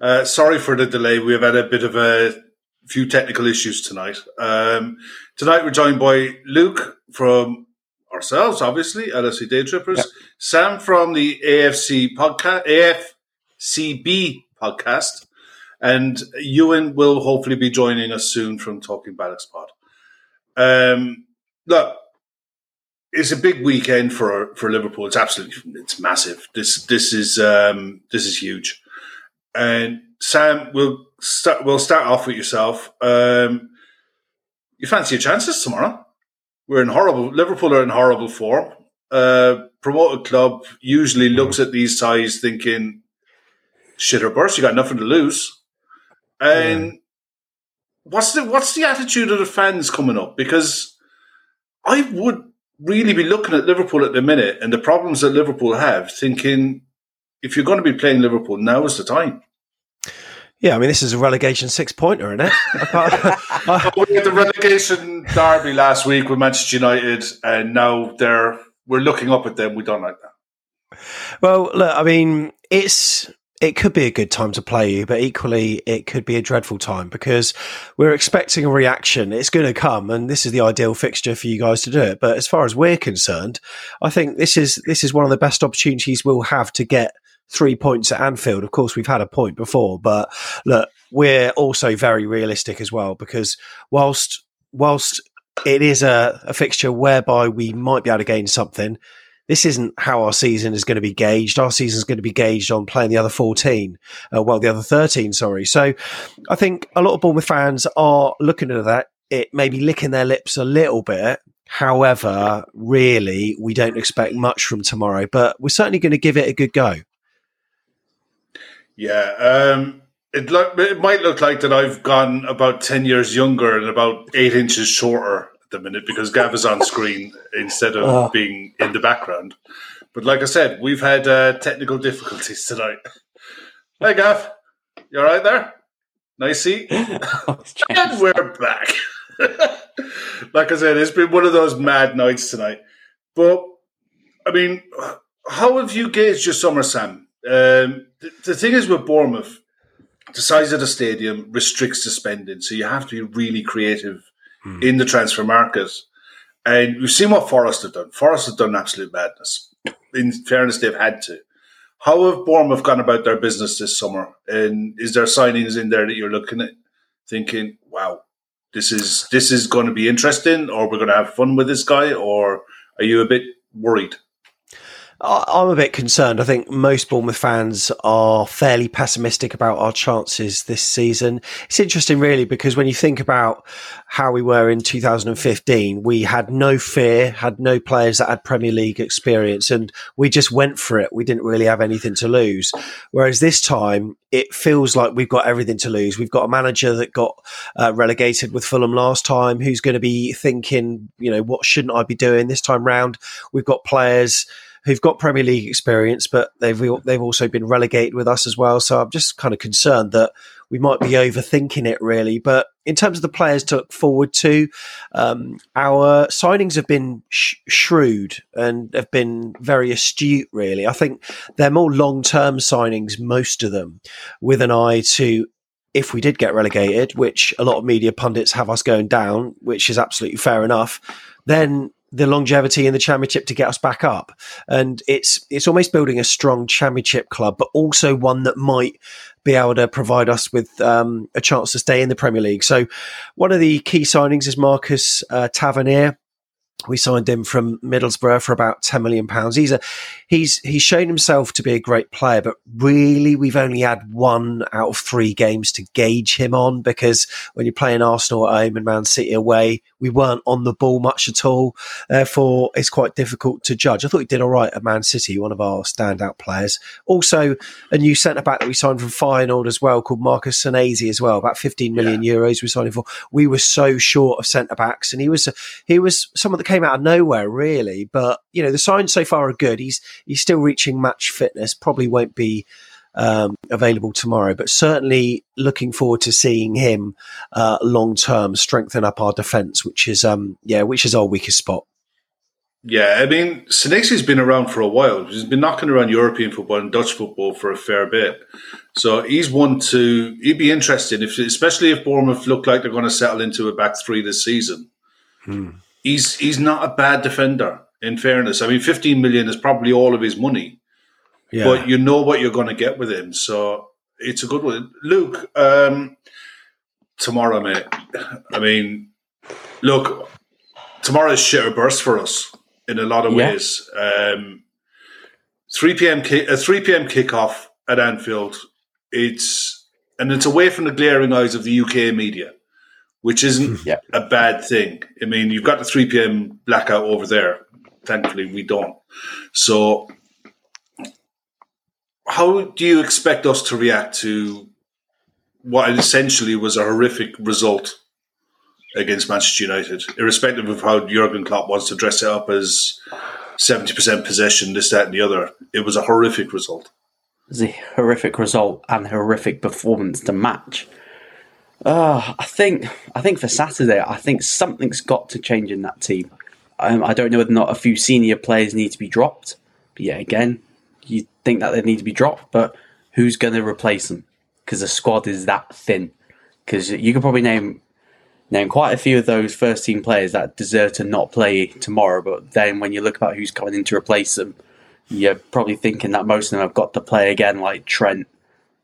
Uh, sorry for the delay. We've had a bit of a few technical issues tonight. Um, tonight we're joined by Luke from ourselves, obviously, LFC Day Trippers, Sam from the AFC podcast, AFCB podcast, and Euan will hopefully be joining us soon from Talking Ballacks Pod. Um, look, it's a big weekend for for Liverpool. It's absolutely it's massive. This this is um, this is huge. And Sam, we'll start. We'll start off with yourself. Um, you fancy your chances tomorrow? We're in horrible. Liverpool are in horrible form. Uh, promoted club usually looks at these sides thinking, "Shit or burst, you got nothing to lose." And what's the what's the attitude of the fans coming up? Because I would really be looking at Liverpool at the minute and the problems that Liverpool have, thinking if you're going to be playing Liverpool, now is the time. Yeah, I mean, this is a relegation six pointer, isn't it? I can't- I- we had the relegation derby last week with Manchester United, and now they're we're looking up at them. We don't like that. well, look, I mean, it's it could be a good time to play you, but equally, it could be a dreadful time because we're expecting a reaction. It's going to come, and this is the ideal fixture for you guys to do it. But as far as we're concerned, I think this is this is one of the best opportunities we'll have to get three points at Anfield. Of course, we've had a point before, but look, we're also very realistic as well because whilst whilst it is a, a fixture whereby we might be able to gain something, this isn't how our season is going to be gauged. Our season is going to be gauged on playing the other 14, uh, well, the other 13, sorry. So I think a lot of Bournemouth fans are looking at that, it may be licking their lips a little bit. However, really, we don't expect much from tomorrow, but we're certainly going to give it a good go. Yeah, um, it look it might look like that I've gone about ten years younger and about eight inches shorter at the minute because Gav is on screen instead of Oh. being in the background. But like I said, we've had uh, technical difficulties tonight. Hey, Gav, you all right there? Nice seat. And we're back. like I said, it's been one of those mad nights tonight. But I mean, how have you gauged your summer, Sam? Um, the, the thing is with Bournemouth, the size of the stadium restricts the spending, so you have to be really creative hmm. in the transfer market. And we've seen what Forest have done. Forest have done absolute madness. In fairness, they've had to. How have Bournemouth gone about their business this summer? And is there signings in there that you're looking at, thinking, "Wow, this is this is going to be interesting," or we're going to have fun with this guy, or are you a bit worried? I'm a bit concerned. I think most Bournemouth fans are fairly pessimistic about our chances this season. It's interesting, really, because when you think about how we were in 2015, we had no fear, had no players that had Premier League experience, and we just went for it. We didn't really have anything to lose. Whereas this time, it feels like we've got everything to lose. We've got a manager that got uh, relegated with Fulham last time, who's going to be thinking, you know, what shouldn't I be doing this time round? We've got players who've got Premier League experience, but they've they've also been relegated with us as well. So I'm just kind of concerned that we might be overthinking it really. But in terms of the players to look forward to, um, our signings have been sh- shrewd and have been very astute. Really, I think they're more long term signings, most of them, with an eye to if we did get relegated, which a lot of media pundits have us going down, which is absolutely fair enough, then the longevity in the championship to get us back up. And it's it's almost building a strong championship club, but also one that might be able to provide us with um, a chance to stay in the Premier League. So one of the key signings is Marcus uh, Tavernier. We signed him from Middlesbrough for about ten million pounds. He's a he's he's shown himself to be a great player, but really we've only had one out of three games to gauge him on because when you're playing Arsenal at home and Man City away, we weren't on the ball much at all. Therefore, it's quite difficult to judge. I thought he did all right at Man City, one of our standout players. Also, a new centre back that we signed from Feyenoord as well, called Marcus Senesi as well, about 15 million yeah. euros we signed him for. We were so short of centre backs, and he was he was someone that came out of nowhere, really. But you know, the signs so far are good. He's he's still reaching match fitness. Probably won't be um, available tomorrow, but certainly looking forward to seeing him uh, long term strengthen up our defence, which is um, yeah, which is our weakest spot. Yeah, I mean, Senesi's been around for a while. He's been knocking around European football and Dutch football for a fair bit. So he's one to. He'd be interesting if, especially if Bournemouth look like they're going to settle into a back three this season. Hmm he's he's not a bad defender. In fairness, I mean, fifteen million is probably all of his money, yeah. but you know what you're going to get with him, so it's a good one. Luke, um, tomorrow, mate. I mean, look, tomorrow is shitter burst for us in a lot of yeah. ways. Um, three p.m. Ki- a three p.m. kickoff at Anfield. It's and it's away from the glaring eyes of the UK media which isn't hmm. yeah. a bad thing. I mean, you've got the 3 p.m. blackout over there. Thankfully, we don't. So, how do you expect us to react to what essentially was a horrific result against Manchester United, irrespective of how Jurgen Klopp wants to dress it up as 70% possession, this, that, and the other? It was a horrific result. It was a horrific result and horrific performance to match. Uh, I think I think for Saturday, I think something's got to change in that team. Um, I don't know whether not a few senior players need to be dropped. But yeah, again, you think that they need to be dropped, but who's going to replace them? Because the squad is that thin. Because you can probably name name quite a few of those first team players that deserve to not play tomorrow. But then when you look about who's coming in to replace them, you're probably thinking that most of them have got to play again, like Trent,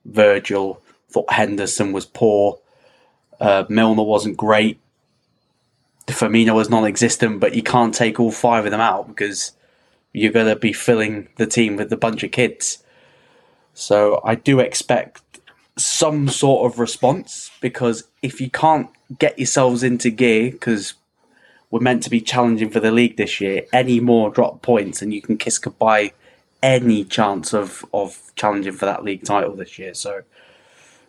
Virgil. Thought Henderson was poor. Uh, Milner wasn't great. Firmino was non-existent, but you can't take all five of them out because you're going to be filling the team with a bunch of kids. So I do expect some sort of response because if you can't get yourselves into gear, because we're meant to be challenging for the league this year, any more drop points and you can kiss goodbye any chance of, of challenging for that league title this year. So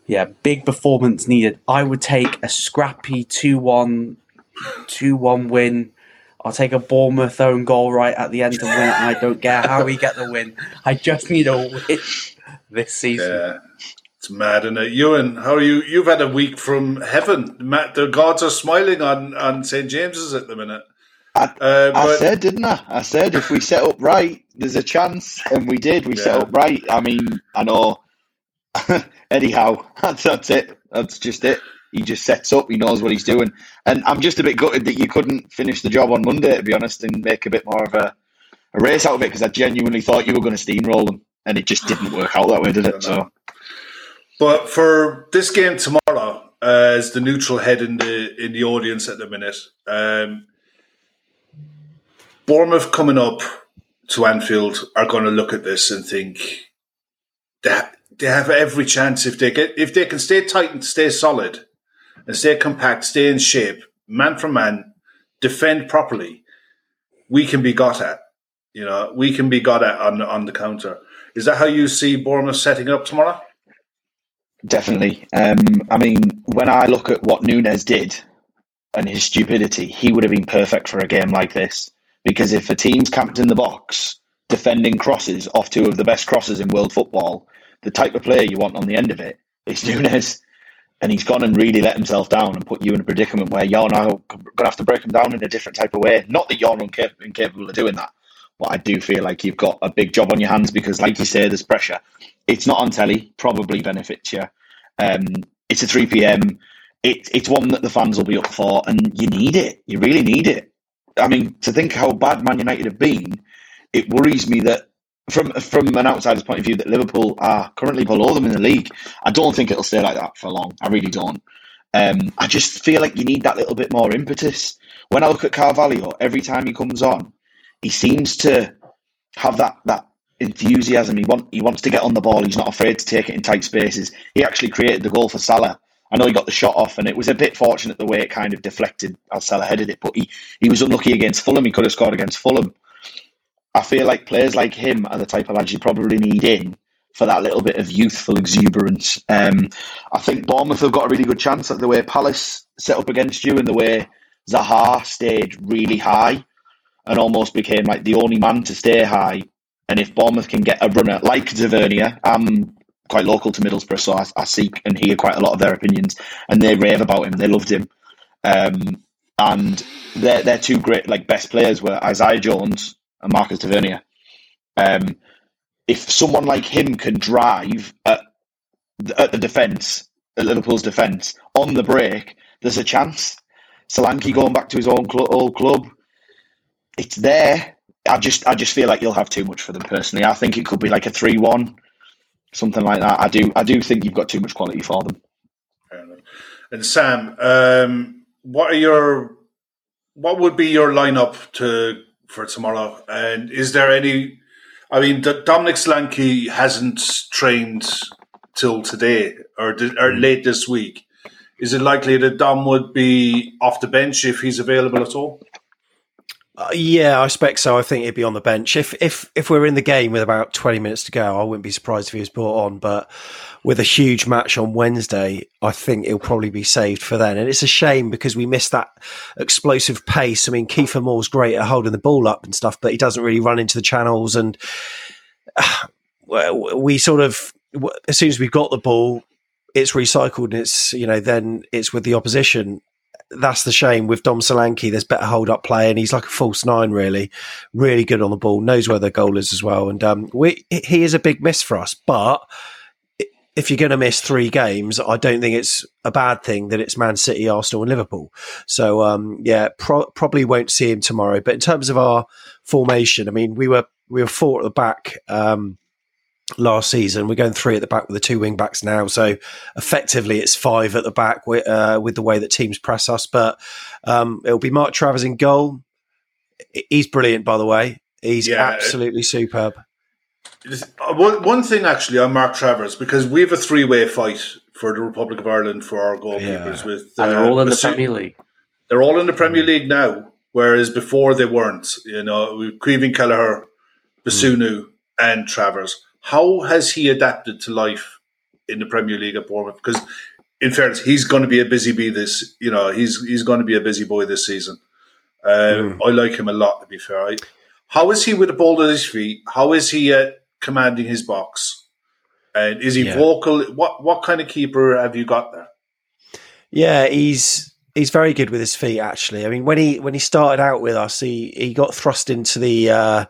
yeah, big performance needed. I would take a scrappy 2 1 2 1 win. I'll take a Bournemouth own goal right at the end to win it, I don't care how we get the win. I just need a win this season. Yeah. It's mad, isn't it? Euan, how are you? You've had a week from heaven. Matt, The gods are smiling on, on St. James's at the minute. I, uh, I said, didn't I? I said if we set up right, there's a chance, and we did. We yeah. set up right. I mean, I know anyhow, that's, that's it. That's just it. He just sets up. He knows what he's doing. And I'm just a bit gutted that you couldn't finish the job on Monday, to be honest, and make a bit more of a, a race out of it because I genuinely thought you were going to steamroll them, and it just didn't work out that way, did it? So. But for this game tomorrow, uh, as the neutral head in the in the audience at the minute, um, Bournemouth coming up to Anfield are going to look at this and think that they have every chance if they get if they can stay tight and stay solid and stay compact, stay in shape, man for man, defend properly. We can be got at. You know, we can be got at on on the counter. Is that how you see Bournemouth setting up tomorrow? Definitely. Um, I mean, when I look at what Nunez did and his stupidity, he would have been perfect for a game like this. Because if a team's camped in the box, defending crosses off two of the best crosses in world football, the type of player you want on the end of it is Nunez. And he's gone and really let himself down and put you in a predicament where you're now going to have to break him down in a different type of way. Not that you're incapable of doing that, but I do feel like you've got a big job on your hands because, like you say, there's pressure. It's not on telly, probably benefits you. Um, it's a 3 p.m. It, it's one that the fans will be up for, and you need it. You really need it. I mean, to think how bad Man United have been, it worries me that from from an outsider's point of view that Liverpool are currently below them in the league. I don't think it'll stay like that for long. I really don't. Um, I just feel like you need that little bit more impetus. when I look at Carvalho, every time he comes on, he seems to have that that enthusiasm. He want he wants to get on the ball. He's not afraid to take it in tight spaces. He actually created the goal for Salah. I know he got the shot off, and it was a bit fortunate the way it kind of deflected as Salah headed it. But he, he was unlucky against Fulham. He could have scored against Fulham. I feel like players like him are the type of lads you probably need in for that little bit of youthful exuberance. Um, I think Bournemouth have got a really good chance at the way Palace set up against you and the way Zaha stayed really high and almost became like the only man to stay high. And if Bournemouth can get a runner like Tavernier, I'm quite local to Middlesbrough, so I, I seek and hear quite a lot of their opinions, and they rave about him. They loved him, um, and their their two great like best players were Isaiah Jones and Marcus Tavernier. Um, if someone like him can drive at, at the defence, at Liverpool's defence on the break, there's a chance. Solanke going back to his own cl- old club, it's there. I just I just feel like you'll have too much for them personally. I think it could be like a three one, something like that. I do I do think you've got too much quality for them. And Sam, um, what are your what would be your lineup to for tomorrow? And is there any? I mean, Dominic Solanke hasn't trained till today or, or mm. late this week. Is it likely that Dom would be off the bench if he's available at all? Uh, yeah, I expect so. I think he'd be on the bench if if if we're in the game with about twenty minutes to go. I wouldn't be surprised if he was brought on, but with a huge match on Wednesday, I think he'll probably be saved for then. And it's a shame because we missed that explosive pace. I mean, Kiefer Moore's great at holding the ball up and stuff, but he doesn't really run into the channels. And uh, we sort of, as soon as we've got the ball, it's recycled and it's you know then it's with the opposition that's the shame with Dom Solanke. There's better hold up play, and he's like a false nine, really, really good on the ball. Knows where the goal is as well, and um, we, he is a big miss for us. But if you're going to miss three games, I don't think it's a bad thing that it's Man City, Arsenal, and Liverpool. So um, yeah, pro- probably won't see him tomorrow. But in terms of our formation, I mean, we were we were four at the back. Um, last season. We're going three at the back with the two wing backs now. So effectively, it's five at the back with, uh, with the way that teams press us. But um, it'll be Mark Travers in goal. He's brilliant, by the way. He's yeah, absolutely superb. Uh, one, one thing actually on Mark Travers because we have a three way fight for the Republic of Ireland for our goalkeepers. Yeah. With uh, and they're all in the Premier League. They're all in the Premier League now, whereas before they weren't. You know, with Caoimhín Kelleher, Bazunu, mm. and Travers how has he adapted to life in the Premier League at Bournemouth? Because in fairness, he's going to be a busy bee this. You know, he's he's going to be a busy boy this season. Um, mm. I like him a lot. To be fair, I, how is he with the ball at his feet? How is he uh, commanding his box? And is he yeah. vocal? What what kind of keeper have you got there? Yeah, he's he's very good with his feet. Actually, I mean, when he when he started out with us, he he got thrust into the. Uh,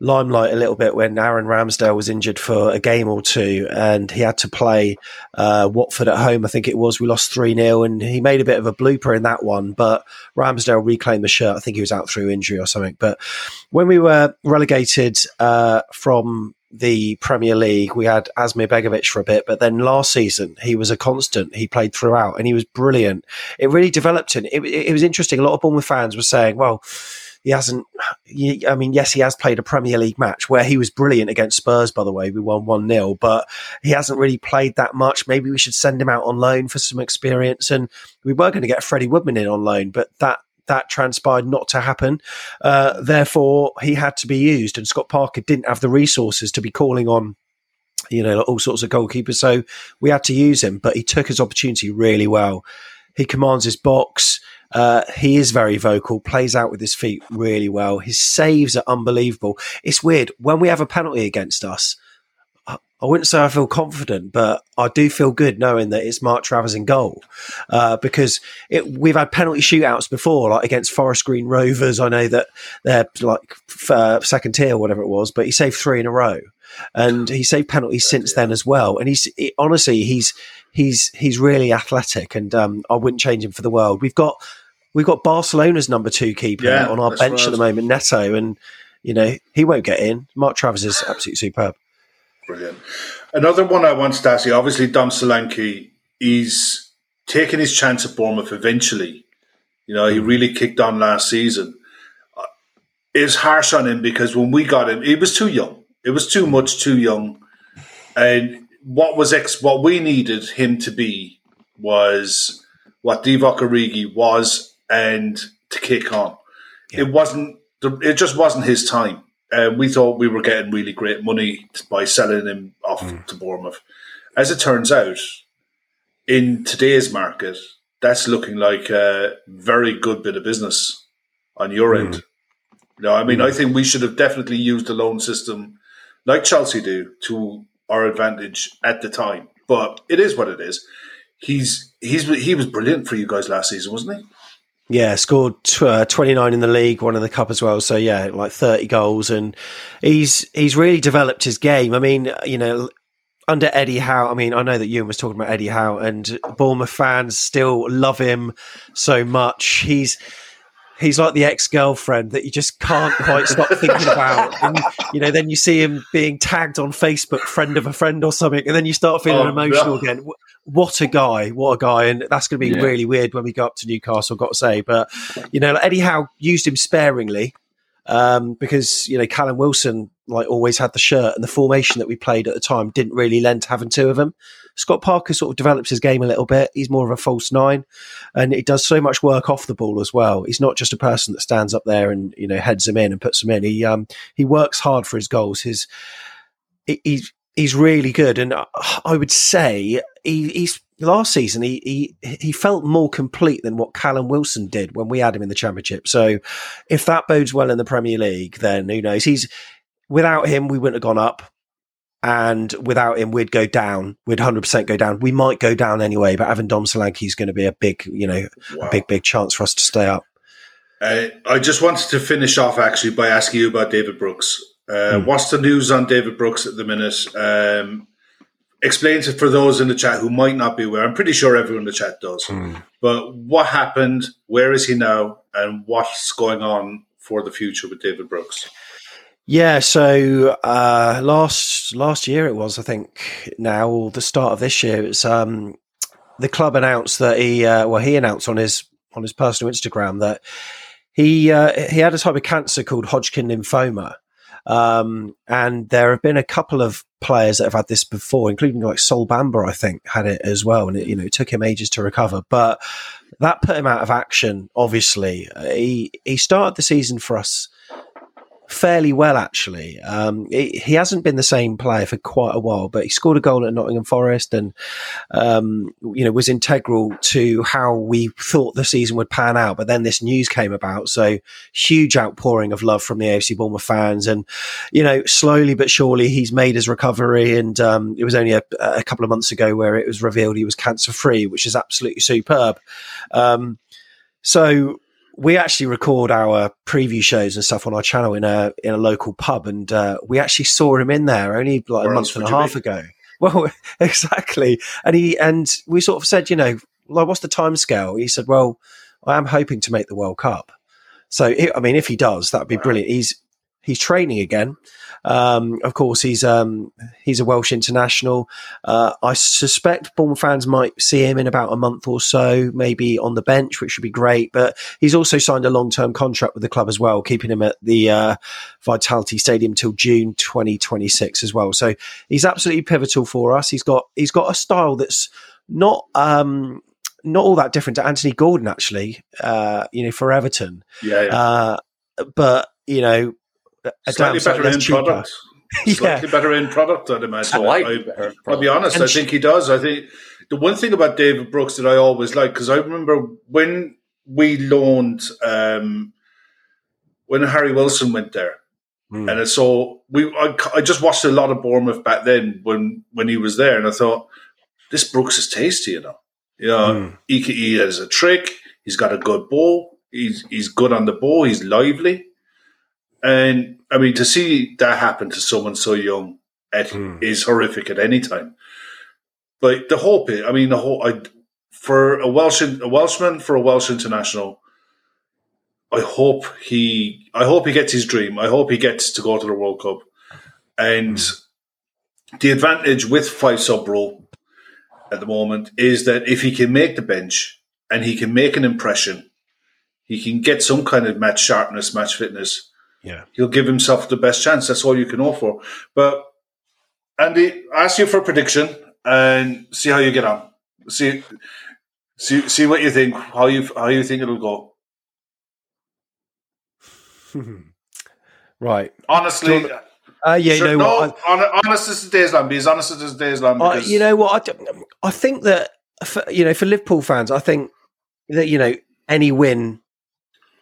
limelight a little bit when Aaron Ramsdale was injured for a game or two and he had to play uh, Watford at home. I think it was. We lost 3 0 and he made a bit of a blooper in that one, but Ramsdale reclaimed the shirt. I think he was out through injury or something. But when we were relegated uh, from the Premier League, we had Asmir Begovic for a bit, but then last season he was a constant. He played throughout and he was brilliant. It really developed him. It, it, it was interesting. A lot of Bournemouth fans were saying, well, he hasn't. I mean, yes, he has played a Premier League match where he was brilliant against Spurs. By the way, we won one 0 but he hasn't really played that much. Maybe we should send him out on loan for some experience. And we were going to get Freddie Woodman in on loan, but that that transpired not to happen. Uh, therefore, he had to be used, and Scott Parker didn't have the resources to be calling on you know, all sorts of goalkeepers. So we had to use him, but he took his opportunity really well. He commands his box. Uh, he is very vocal, plays out with his feet really well. His saves are unbelievable. It's weird when we have a penalty against us. I wouldn't say I feel confident, but I do feel good knowing that it's Mark Travers in goal uh, because it, we've had penalty shootouts before, like against Forest Green Rovers. I know that they're like uh, second tier, or whatever it was, but he saved three in a row, and he saved penalties since then as well. And he's he, honestly, he's he's he's really athletic, and um, I wouldn't change him for the world. We've got we've got Barcelona's number two keeper yeah, on our bench right. at the moment, Neto, and you know he won't get in. Mark Travers is absolutely superb. Brilliant. Another one I want to ask you. Obviously, Dom Solanke, he's taking his chance at Bournemouth eventually. You know, he really kicked on last season. Uh, It's harsh on him because when we got him, he was too young. It was too much too young, and what was ex- what we needed him to be was what Divock Origi was, and to kick on. It wasn't. It just wasn't his time. Uh, we thought we were getting really great money by selling him off hmm. to Bournemouth. As it turns out, in today's market, that's looking like a very good bit of business on your hmm. end. You know, I mean, hmm. I think we should have definitely used the loan system like Chelsea do to our advantage at the time. But it is what it is. He's he's he was brilliant for you guys last season, wasn't he? Yeah, scored uh, 29 in the league, one in the cup as well. So yeah, like 30 goals and he's he's really developed his game. I mean, you know, under Eddie Howe, I mean, I know that Euan was talking about Eddie Howe and Bournemouth fans still love him so much. He's he's like the ex-girlfriend that you just can't quite stop thinking about. And you know, then you see him being tagged on Facebook, friend of a friend or something, and then you start feeling Oh, emotional no. again. What a guy! What a guy! And that's going to be Yeah. really weird when we go up to Newcastle. Got to say, but you know, like Eddie Howe used him sparingly um, because you know Callum Wilson like always had the shirt, and the formation that we played at the time didn't really lend to having two of them. Scott Parker sort of develops his game a little bit. He's more of a false nine, and he does so much work off the ball as well. He's not just a person that stands up there and you know heads them in and puts them in. He um he works hard for his goals. His he- he's he's really good, and I- I would say he, he's last season he, he he felt more complete than what Callum Wilson did when we had him in the championship. So if that bodes well in the Premier League, then who knows? He's without him we wouldn't have gone up. And without him, we'd go down. We'd hundred percent go down. We might go down anyway, but having Dom Solanke is going to be a big, you know, Wow. a big, big chance for us to stay up. Uh, I just wanted to finish off actually by asking you about David Brooks. Uh, What's the news on David Brooks at the minute? Um, explain to for those in the chat who might not be aware. I'm pretty sure everyone in the chat does. But what happened? Where is he now? And what's going on for the future with David Brooks? Yeah, so uh, last last year it was, I think. Now, the start of this year, it's um, the club announced that he, uh, well, he announced on his on his personal Instagram that he uh, he had a type of cancer called Hodgkin lymphoma, um, and there have been a couple of players that have had this before, including like Sol Bamba, I think, had it as well, and it, you know it took him ages to recover, but that put him out of action. Obviously, Uh, he he started the season for us fairly well actually. Um, he, hasn't been the same player for quite a while, but he scored a goal at Nottingham Forest, and um, you know was integral to how we thought the season would pan out. But then this news came about, so huge outpouring of love from the AFC Bournemouth fans, and you know slowly but surely he's made his recovery. And um, it was only a, a couple of months ago where it was revealed he was cancer free, which is absolutely superb. Um, so we actually record our preview shows and stuff on our channel in a in a local pub, and uh, we actually saw him in there only like a month and a half be? ago. Well, exactly, and he and we sort of said, you know, like what's the time scale? He said, well, I am hoping to make the World Cup. So, i I mean, if he does, that'd be brilliant. He's he's training again. Um, of course, he's um, he's a Welsh international. Uh, I suspect Bournemouth fans might see him in about a month or so, maybe on the bench, which would be great. But he's also signed a long term contract with the club as well, keeping him at the uh, Vitality Stadium till June 2026 as well. So he's absolutely pivotal for us. He's got he's got a style that's not um, not all that different to Anthony Gordon, actually. Uh, you know, for Everton, Yeah, yeah. uh, but you know, a Slightly damn better less in cheaper. product. Yeah. Slightly better in product, I'd imagine. Slightly I, better in I'll be honest, And I sh- think he does. I think the one thing about David Brooks that I always like, because I remember when we loaned, um, when Harry Wilson went there, Hmm. and so we, I, I just watched a lot of Bournemouth back then when when he was there, and I thought this Brooks is tasty, you know. You know, Mm. he, he has a trick. He's got a good ball. He's he's good on the ball. He's lively, and I mean to see that happen to someone so young at, Mm. is horrific at any time. But the hope, is, I mean, the whole I, for a Welsh a Welshman for a Welsh international. I hope he. I hope he gets his dream. I hope he gets to go to the World Cup, and the advantage with five sub rule at the moment is that if he can make the bench and he can make an impression, he can get some kind of match sharpness, match fitness, Yeah. he'll give himself the best chance. That's all you can hope for. But Andy, I ask you for a prediction and see how you get on. See, see, see what you think. How you how you think it'll go. right. Honestly, Uh, yeah, you know no, what? hon- honest as the days long. Be as honest as the days long. I, I, Because you know what? I, I think that for, you know for Liverpool fans, I think that you know any win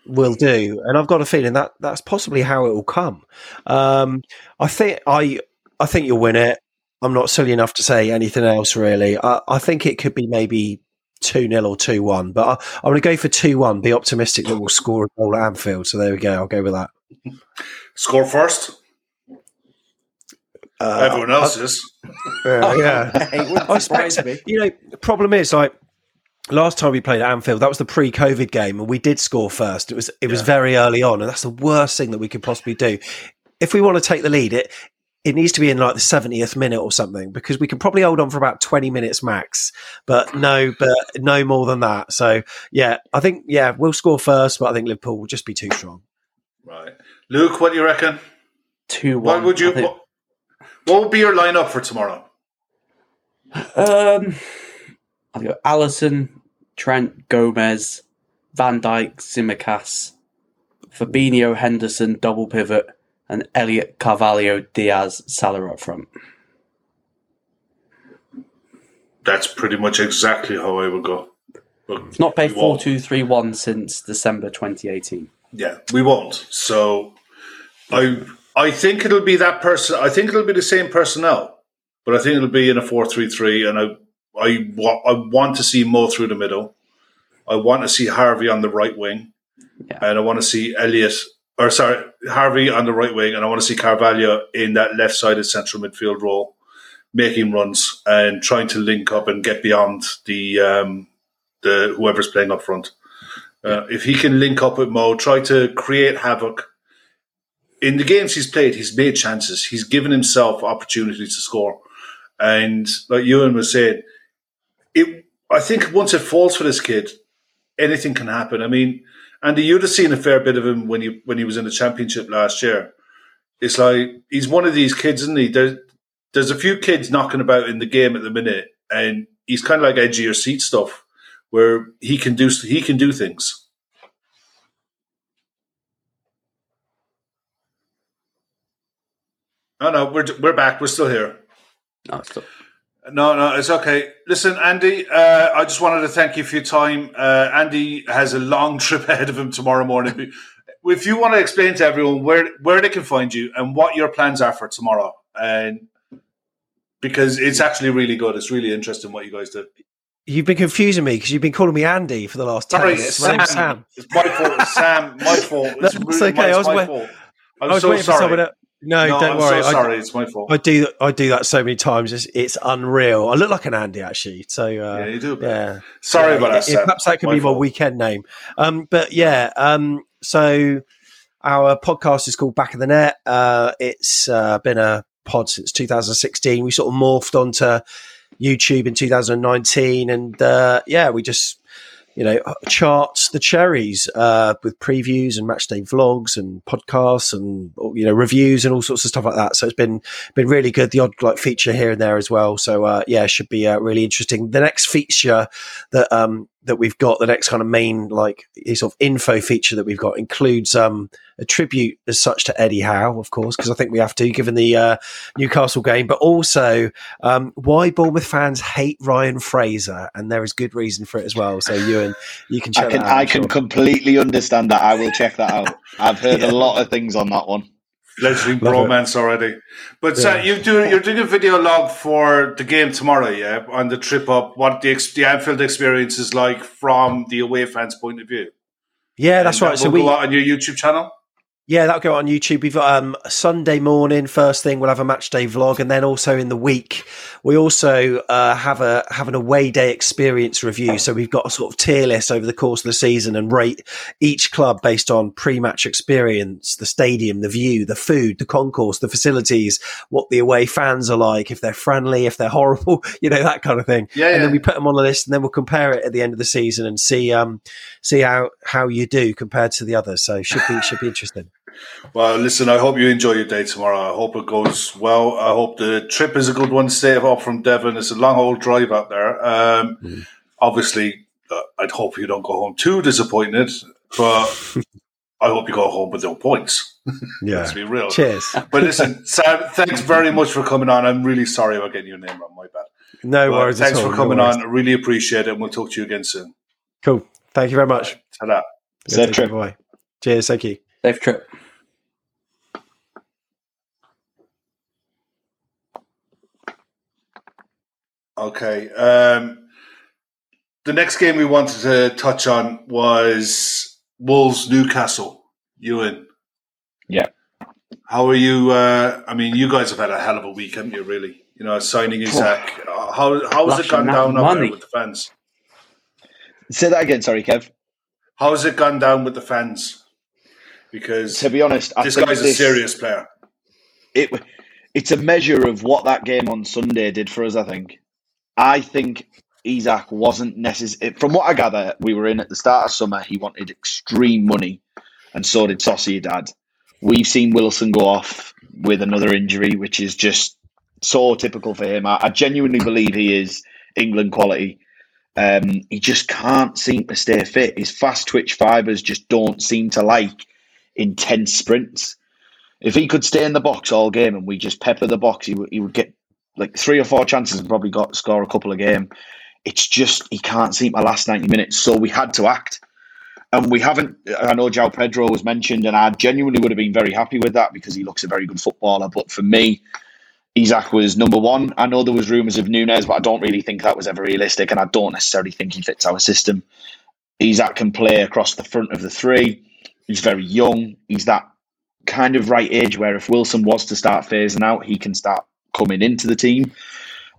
will do, and I've got a feeling that that's possibly how it will come. Um, I think I I think you'll win it. I'm not silly enough to say anything else really. I, I think it could be maybe. 2 0 or 2 1, but I, I'm going to go for 2 1, be optimistic that we'll score a goal at Anfield. So there we go. I'll go with that. score first. Uh, Everyone else is. yeah, yeah. I expect, me. you know, the problem is like last time we played at Anfield, that was the pre-COVID game, and we did score first. It was it was very early on, and that's the worst thing that we could possibly do. If we want to take the lead, it it needs to be in like the seventieth minute or something because we can probably hold on for about twenty minutes max, but no, but no more than that. So yeah, I think yeah we'll score first, but I think Liverpool will just be too strong. Right, Luke. What do you reckon? 2 What 1. would you? What, what would be your lineup for tomorrow? Um, I've got Alisson, Trent, Gomez, Van Dijk, Tsimikas, Fabinho, Henderson, double pivot, and Elliott, Carvalho, Diaz, Salah up front. That's pretty much exactly how I would go. But It's not played we 4 won't. 2 3 1 since December 2018. Yeah, we won't. So I I think it'll be that person. I think it'll be the same personnel, but I think it'll be in a four-three-three. And I I I want to see Mo through the middle. I want to see Harvey on the right wing, Yeah. and I want to see Elliott or sorry Harvey on the right wing, and I want to see Carvalho in that left-sided central midfield role, making runs and trying to link up and get beyond the um, the whoever's playing up front. Uh, if he can link up with Mo, try to create havoc. In the games he's played, he's made chances. He's given himself opportunities to score. And like Euan was saying, it. I think once it falls for this kid, anything can happen. I mean, Andy, you'd have seen a fair bit of him when he when he was in the championship last year. It's like he's one of these kids, isn't he? There's there's a few kids knocking about in the game at the minute, and he's kind of like your seat stuff, where he can do he can do things. No, no, we're we're back. We're still here. No, not. No, no, it's okay. Listen, Andy, uh, I just wanted to thank you for your time. Uh, Andy has a long trip ahead of him tomorrow morning. if you want to explain to everyone where where they can find you and what your plans are for tomorrow, and because it's actually really good, it's really interesting what you guys do. You've been confusing me because you've been calling me Andy for the last ten Sorry, minutes. Sam. Sam. It's my fault, Sam. My fault. It's That's really okay, my, I was my wait- fault. I'm I was so waiting for sorry. someone. To, no, no, don't I'm worry. so I- sorry. it's my fault. I do I do that so many times. It's, it's unreal. I look like an Andy actually. So uh, yeah, you do. yeah. Sorry Yeah, about that, yeah, Perhaps that could My be my weekend name. Um, but yeah. Um, so our podcast is called Back of the Net. Uh, it's uh, been a pod since 2016. We sort of morphed onto YouTube in 2019, and uh, yeah, we just you know charts the cherries uh, with previews and matchday vlogs and podcasts and you know reviews and all sorts of stuff like that. So it's been been really good. The odd like feature here and there as well. So uh, yeah, should be uh, really interesting. The next feature that um, that we've got, the next kind of main like sort of info feature that we've got includes um, a tribute as such to Eddie Howe, of course, because I think we have to given the uh, Newcastle game, but also um, why Bournemouth fans hate Ryan Fraser, and there is good reason for it as well. So Euan, you can check I can that out. I I'm can completely understand that. I will check that out. I've heard Yeah. a lot of things on that one. It. romance already. But uh, you do you're doing a video log for the game tomorrow, yeah, on the trip up. What the the Anfield experience is like from the away fans' point of view. Yeah, that's And right. that So we go out on your YouTube channel. Yeah, that'll go on YouTube. We've um, Sunday morning, first thing, we'll have a match day vlog, and then also in the week, we also uh, have a have an away day experience review. So we've got a sort of tier list over the course of the season and rate each club based on pre-match experience, the stadium, the view, the food, the concourse, the facilities, what the away fans are like, if they're friendly, if they're horrible, you know that kind of thing. Yeah, and yeah. then we put them on the list, and then we'll compare it at the end of the season and see um see how how you do compared to the others. So should be should be interesting. Well, listen, I hope you enjoy your day tomorrow. I hope it goes well. I hope the trip is a good one. Stay off from Devon. It's a long old drive out there. Um, Obviously, uh, I'd hope you don't go home too disappointed, but I hope you go home with no points. Yeah. Let's be real. Cheers. But listen, Sam, thanks very much for coming on. I'm really sorry about getting your name wrong. My bad. No But worries. thanks at all. for coming worries. on. I really appreciate it. And we'll talk to you again soon. Cool. Thank you very much. Ta-da. Safe trip. care, bye. Cheers. Thank you. Safe trip. Okay. Um, the next game we wanted to touch on was Wolves Newcastle. Euan. Yeah. How are you? Uh, I mean, you guys have had a hell of a week, haven't you? Really, you know, signing Isak. Uh, how has it gone that down up there with the fans? Say that again, sorry, Kev. How has it gone down with the fans? Because To be honest, I this think guy's a this- serious player. it it's a measure of what that game on Sunday did for us. I think. I think Isak wasn't necessary. From what I gather, we were in at the start of summer. He wanted extreme money, and so did Sociedad. We've seen Wilson go off with another injury, which is just so typical for him. I, I genuinely believe he is England quality. Um, he just can't seem to stay fit. His fast twitch fibers just don't seem to like intense sprints. If he could stay in the box all game and we just pepper the box, he would, he would get like three or four chances and probably got score a couple a game. It's just he can't seem to last ninety minutes, so we had to act, and we haven't. I know João Pedro was mentioned, and I genuinely would have been very happy with that because he looks a very good footballer. But for me, Isak was number one. I know there was rumours of Nunez, but I don't really think that was ever realistic, and I don't necessarily think he fits our system. Isak can play across the front of the three. He's very young. He's that kind of right age where if Wilson was to start phasing out, he can start coming into the team.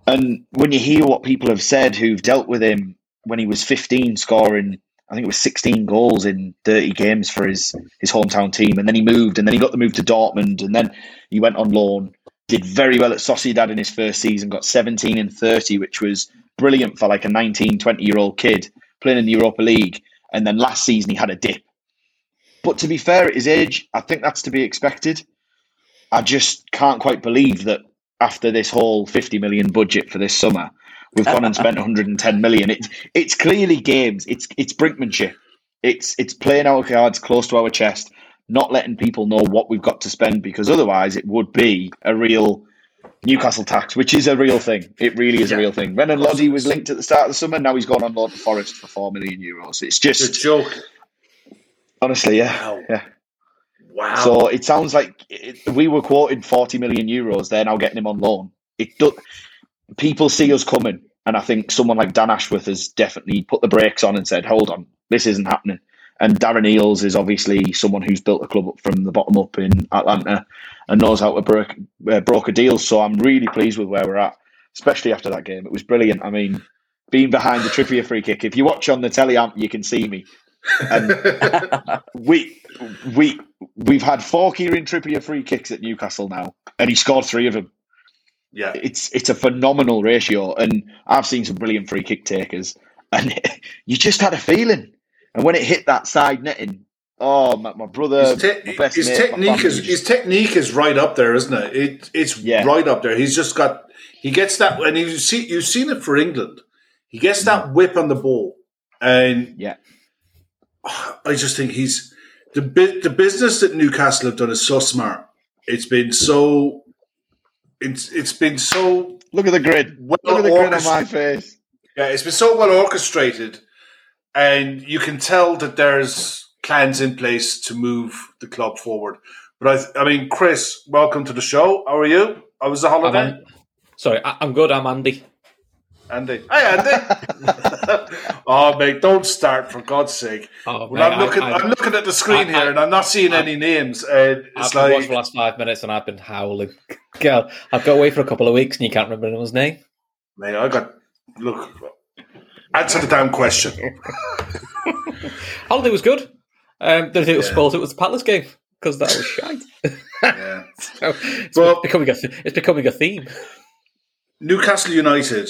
And when you hear what people have said who've dealt with him when he was 15, scoring, I think it was 16 goals in 30 games for his, his hometown team, and then he moved, and then he got the move to Dortmund, and then he went on loan, did very well at Sociedad in his first season, got 17 and 30, which was brilliant for like a 19, 20 year old kid playing in the Europa League. And then last season he had a dip. But to be fair, at his age, I think that's to be expected. I just can't quite believe that after this whole 50 million budget for this summer, we've gone and spent 110 million. It's it's clearly games. It's it's brinkmanship. It's it's playing our cards close to our chest, not letting people know what we've got to spend because otherwise it would be a real Newcastle tax, which is a real thing. It really is a real thing. Renan Lodi was linked at the start of the summer. Now he's gone on loan to Forest for four million euros. It's It's a joke. honestly, yeah, Wow. yeah. Wow. So it sounds like it, we were quoted 40 million euros. They're now getting him on loan. It do, People see us coming. And I think someone like Dan Ashworth has definitely put the brakes on and said, hold on, this isn't happening. And Darren Eales is obviously someone who's built a club up from the bottom up in Atlanta and knows how to broker, uh, broker deals. So I'm really pleased with where we're at, especially after that game. It was brilliant. I mean, being behind the Trippier free kick, if you watch on the teleamp, you can see me. And we we we've had four Kieran Trippier free kicks at Newcastle now, and he scored three of them. yeah. It's it's a phenomenal ratio, and I've seen some brilliant free kick takers, and you just had a feeling. And when it hit that side netting, oh my, my brother, His, te- my his mate, technique is his technique is right up there, isn't it? It it's Yeah. right up there. He's just got he gets that, and you see you've seen it for England. He gets that mm. whip on the ball, and yeah, I just think he's the bit the business that Newcastle have done is so smart. It's been so it's it's been so look at the grid. well Look at the grid on my face. Yeah, it's been so well orchestrated, and you can tell that there's plans in place to move the club forward. But I, I mean, Chris, welcome to the show. How are you? I was the I'm holiday? Sorry, I- I'm good. I'm Andy. Andy. Hi, Andy. oh, mate, don't start for God's sake. Oh, Well, I'm looking. I, am looking at the screen I- here, I- and I'm not seeing I- any names. I've it's watching like, for the last five minutes and I've been howling. Girl, I've got away for a couple of weeks and you can't remember anyone's name. mate, I got look. Answer the damn question. Holiday was good. Um, the was Yeah. it was the Palace game because that was shite. Yeah. so it's Well- becoming a it's becoming a theme. Newcastle United,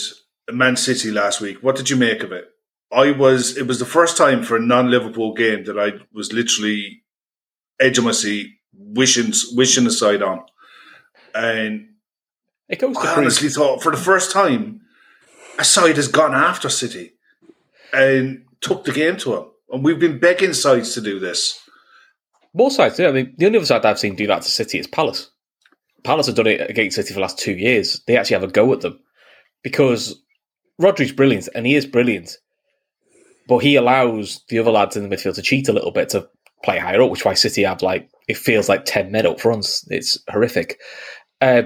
Man City last week. What did you make of it? I was. It was the first time for a non-Liverpool game that I was literally edge of my seat, wishing wishing a side on, and It goes to I prove honestly thought for the first time a side has gone after City and took the game to them, and we've been begging sides to do this. more sides. Yeah, I mean, the only other side I've seen do that to City is Palace. Palace have done it against City for the last two years. They actually have a go at them because Rodri's brilliant, and he is brilliant, but he allows the other lads in the midfield to cheat a little bit to play higher up, which why City have like it feels like ten men up front. It's horrific. Uh,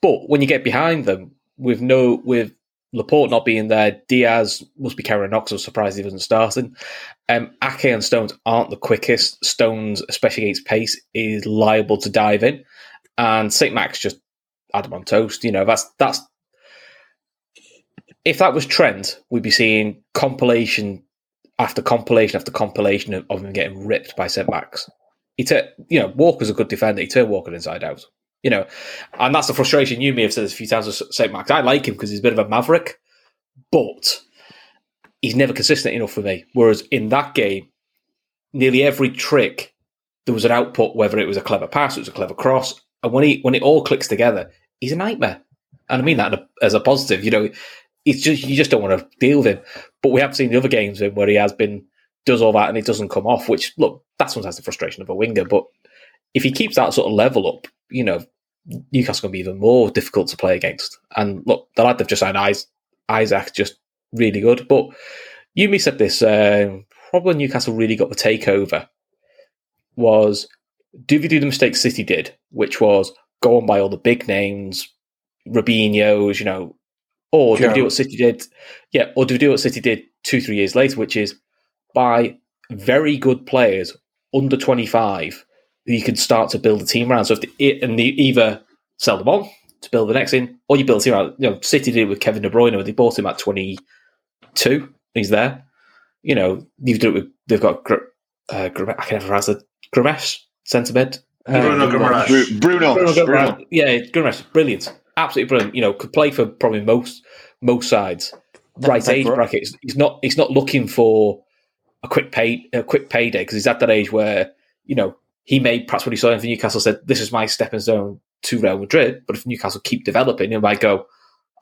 but when you get behind them with no with Laporte not being there, Dias must be carrying knocks. I'm surprised he wasn't starting. Um, Ake and Stones aren't the quickest. Stones, especially against pace, is liable to dive in, and Saint Max just had him on toast. You know that's that's. If that was Trent, we'd be seeing compilation after compilation after compilation of, him getting ripped by Max. He took, you know, Walker's a good defender. He turned Walker inside out. You know, and that's the frustration you may have said a few times with Saint Max. I like him because he's a bit of a maverick, but he's never consistent enough for me. Whereas in that game, nearly every trick there was an output, whether it was a clever pass, it was a clever cross, and when he when it all clicks together, he's a nightmare. And I mean that a- as a positive. You know, it's just you just don't want to deal with him. But we have seen the other games where he has been does all that and it doesn't come off. Which look, that's sometimes the frustration of a winger. But if he keeps that sort of level up, you know, Newcastle going to be even more difficult to play against. And look, the lad they've just signed, Is- Isak, just really good. But Yumi said this um, probably Newcastle really got the takeover was do we do the mistake City did, which was go on by all the big names, Robinho's, you know, or do we do what City did? Yeah, or do we do what City did two, three years later, which is buy very good players under 25 who you can start to build a team around. So if the, and they either sell them on to build the next in, or you build a team around. You know, City did it with Kevin De Bruyne, where they bought him at 22. He's there. You know, you've done it with, they've got, uh, Gr- I can never answer, Grimesh, centre mid. Bruno Guimaraes. Bru- Bruno. Bruno Bruno. Yeah, Guimaraes, brilliant, absolutely brilliant. You know, could play for probably most most sides. right age for bracket. He's, he's not he's not looking for a quick pay a quick payday because he's at that age where you know he may perhaps when he saw signed for Newcastle said this is my stepping stone to Real Madrid. But if Newcastle keep developing, he might go.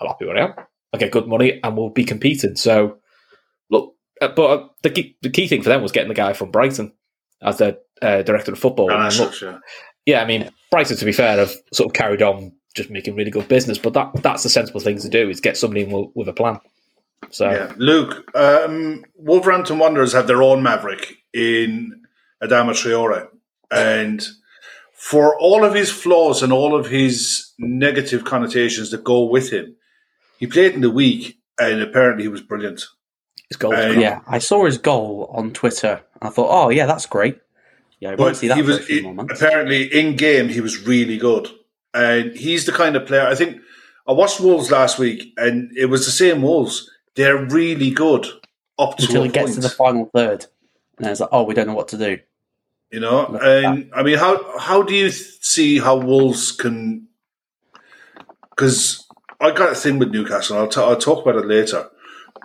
I'm happy where I am. I get good money and we'll be competing. So look, uh, but uh, the key, the key thing for them was getting the guy from Brighton as their uh, director of football. And And look, that's yeah. yeah, I mean, Brighton, to be fair, have sort of carried on just making really good business, but that that's the sensible thing to do is get somebody in with, with a plan. So Yeah, Luke. Um, Wolverhampton Wanderers have their own maverick in Adama Traore, and for all of his flaws and all of his negative connotations that go with him, he played in the week, and apparently he was brilliant. his goal. Uh, Yeah, I saw his goal on Twitter. And I thought, oh yeah, that's great. Yeah, I But won't see that he for was a few he- more months. apparently in game he was really good, and he's the kind of player. I think I watched Wolves last week, and it was the same Wolves. They're really good up to Until he gets point. to the final third, and it's like, oh, we don't know what to do. You know, Look and I mean, how how do you see how Wolves can? Because I got a thing with Newcastle. I'll, t- I'll talk about it later.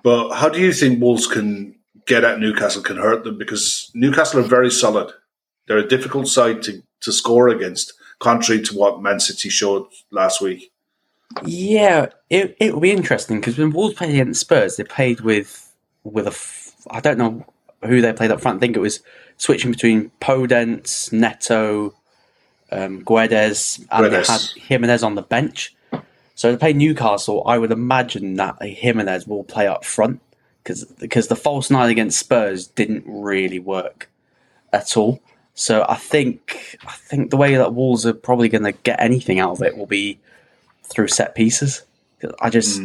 But how do you think Wolves can get at Newcastle? Can hurt them because Newcastle are very solid. They're a difficult side to to score against, contrary to what Man City showed last week. Yeah, it it will be interesting because when Wolves played against Spurs, they played with with a f- I don't know who they played up front. I think it was switching between Podence, Neto, um, Guedes, and Guedes. they had Jimenez on the bench. So to play Newcastle, I would imagine that Jimenez will play up front because because the false nine against Spurs didn't really work at all. So I think I think the way that Wolves are probably going to get anything out of it will be through set pieces. I just,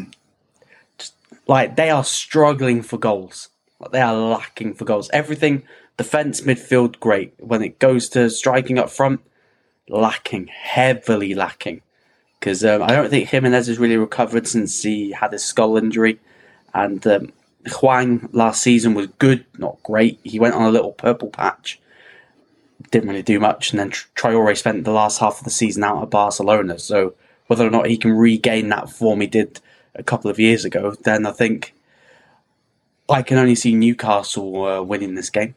just like they are struggling for goals. Like, they are lacking for goals. Everything defense, midfield, great. When it goes to striking up front, lacking, heavily lacking. Because um, I don't think Jimenez has really recovered since he had his skull injury, and um, Hwang last season was good, not great. He went on a little purple patch, didn't really do much, and then Traore spent the last half of the season out at Barcelona. So whether or not he can regain that form he did a couple of years ago, then I think I can only see Newcastle uh, winning this game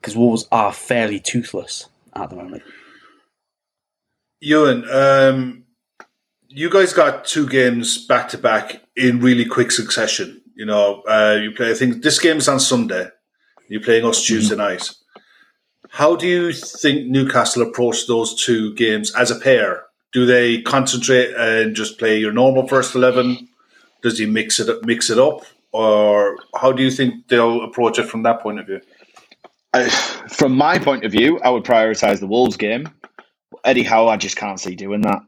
because Wolves are fairly toothless at the moment. Euan, um, you guys got two games back to back in really quick succession. You know, uh, you play. I think this game is on Sunday. You're playing us Tuesday mm-hmm. night. How do you think Newcastle approach those two games as a pair? Do they concentrate and just play your normal first eleven? Does he mix it mix it up, or how do you think they'll approach it from that point of view? Uh, from my point of view, I would prioritise the Wolves game. Eddie Howe, I just can't see doing that.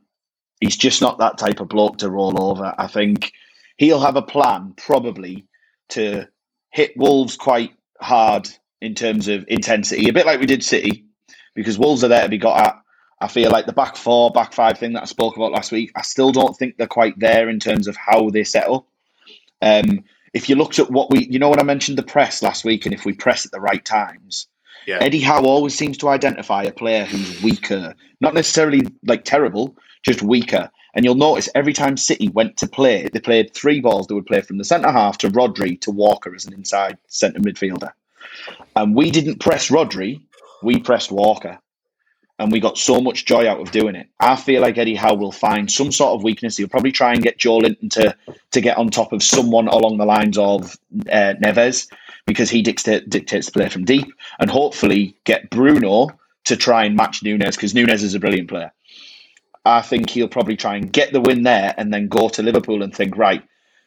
He's just not that type of bloke to roll over. I think he'll have a plan probably to hit Wolves quite hard in terms of intensity, a bit like we did City, because Wolves are there to be got at. I feel like the back four, back five thing that I spoke about last week, I still don't think they're quite there in terms of how they settle. Um, if you looked at what we, you know, when I mentioned the press last week, and if we press at the right times, yeah. Eddie Howe always seems to identify a player who's weaker, not necessarily like terrible, just weaker. And you'll notice every time City went to play, they played three balls. They would play from the centre half to Rodri to Walker as an inside centre midfielder. And we didn't press Rodri, we pressed Walker. And we got so much joy out of doing it. I feel like Eddie Howe will find some sort of weakness. He'll probably try and get Joelinton to, to get on top of someone along the lines of uh, Neves because he dictate, dictates the play from deep. And hopefully get Bruno to try and match Nunes because Nunes is a brilliant player. I think he'll probably try and get the win there and then go to Liverpool and think, right,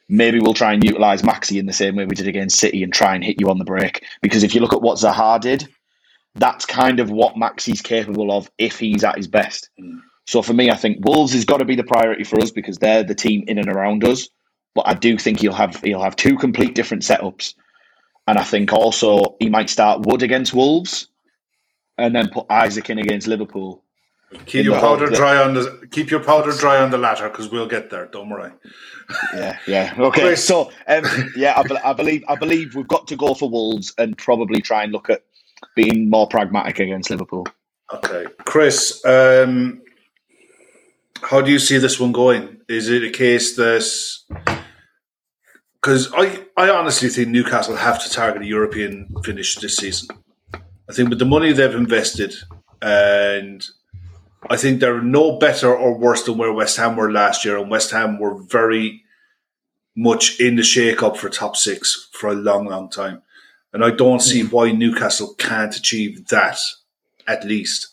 maybe we'll try and utilise Maxi in the same way we did against City and try and hit you on the break. Because if you look at what Zaha did, that's kind of what Maxi's capable of if he's at his best. So for me, I think Wolves has got to be the priority for us because they're the team in and around us. But I do think he'll have he'll have two complete different setups, and I think also he might start Wood against Wolves, and then put Isak in against Liverpool, Keep your powder dry on the keep your powder dry on the latter because we'll get there. Don't worry. yeah, yeah. Okay, Chris. so um, yeah, I, I, believe I believe we've got to go for Wolves and probably try and look at being more pragmatic against Liverpool. Okay, Chris. Um, how do you see this one going? Is it a case that because I I honestly think Newcastle have to target a European finish this season. I think with the money they've invested and I think they're no better or worse than where West Ham were last year, and West Ham were very much in the shake-up for top six for a long, long time. And I don't see mm. why Newcastle can't achieve that at least.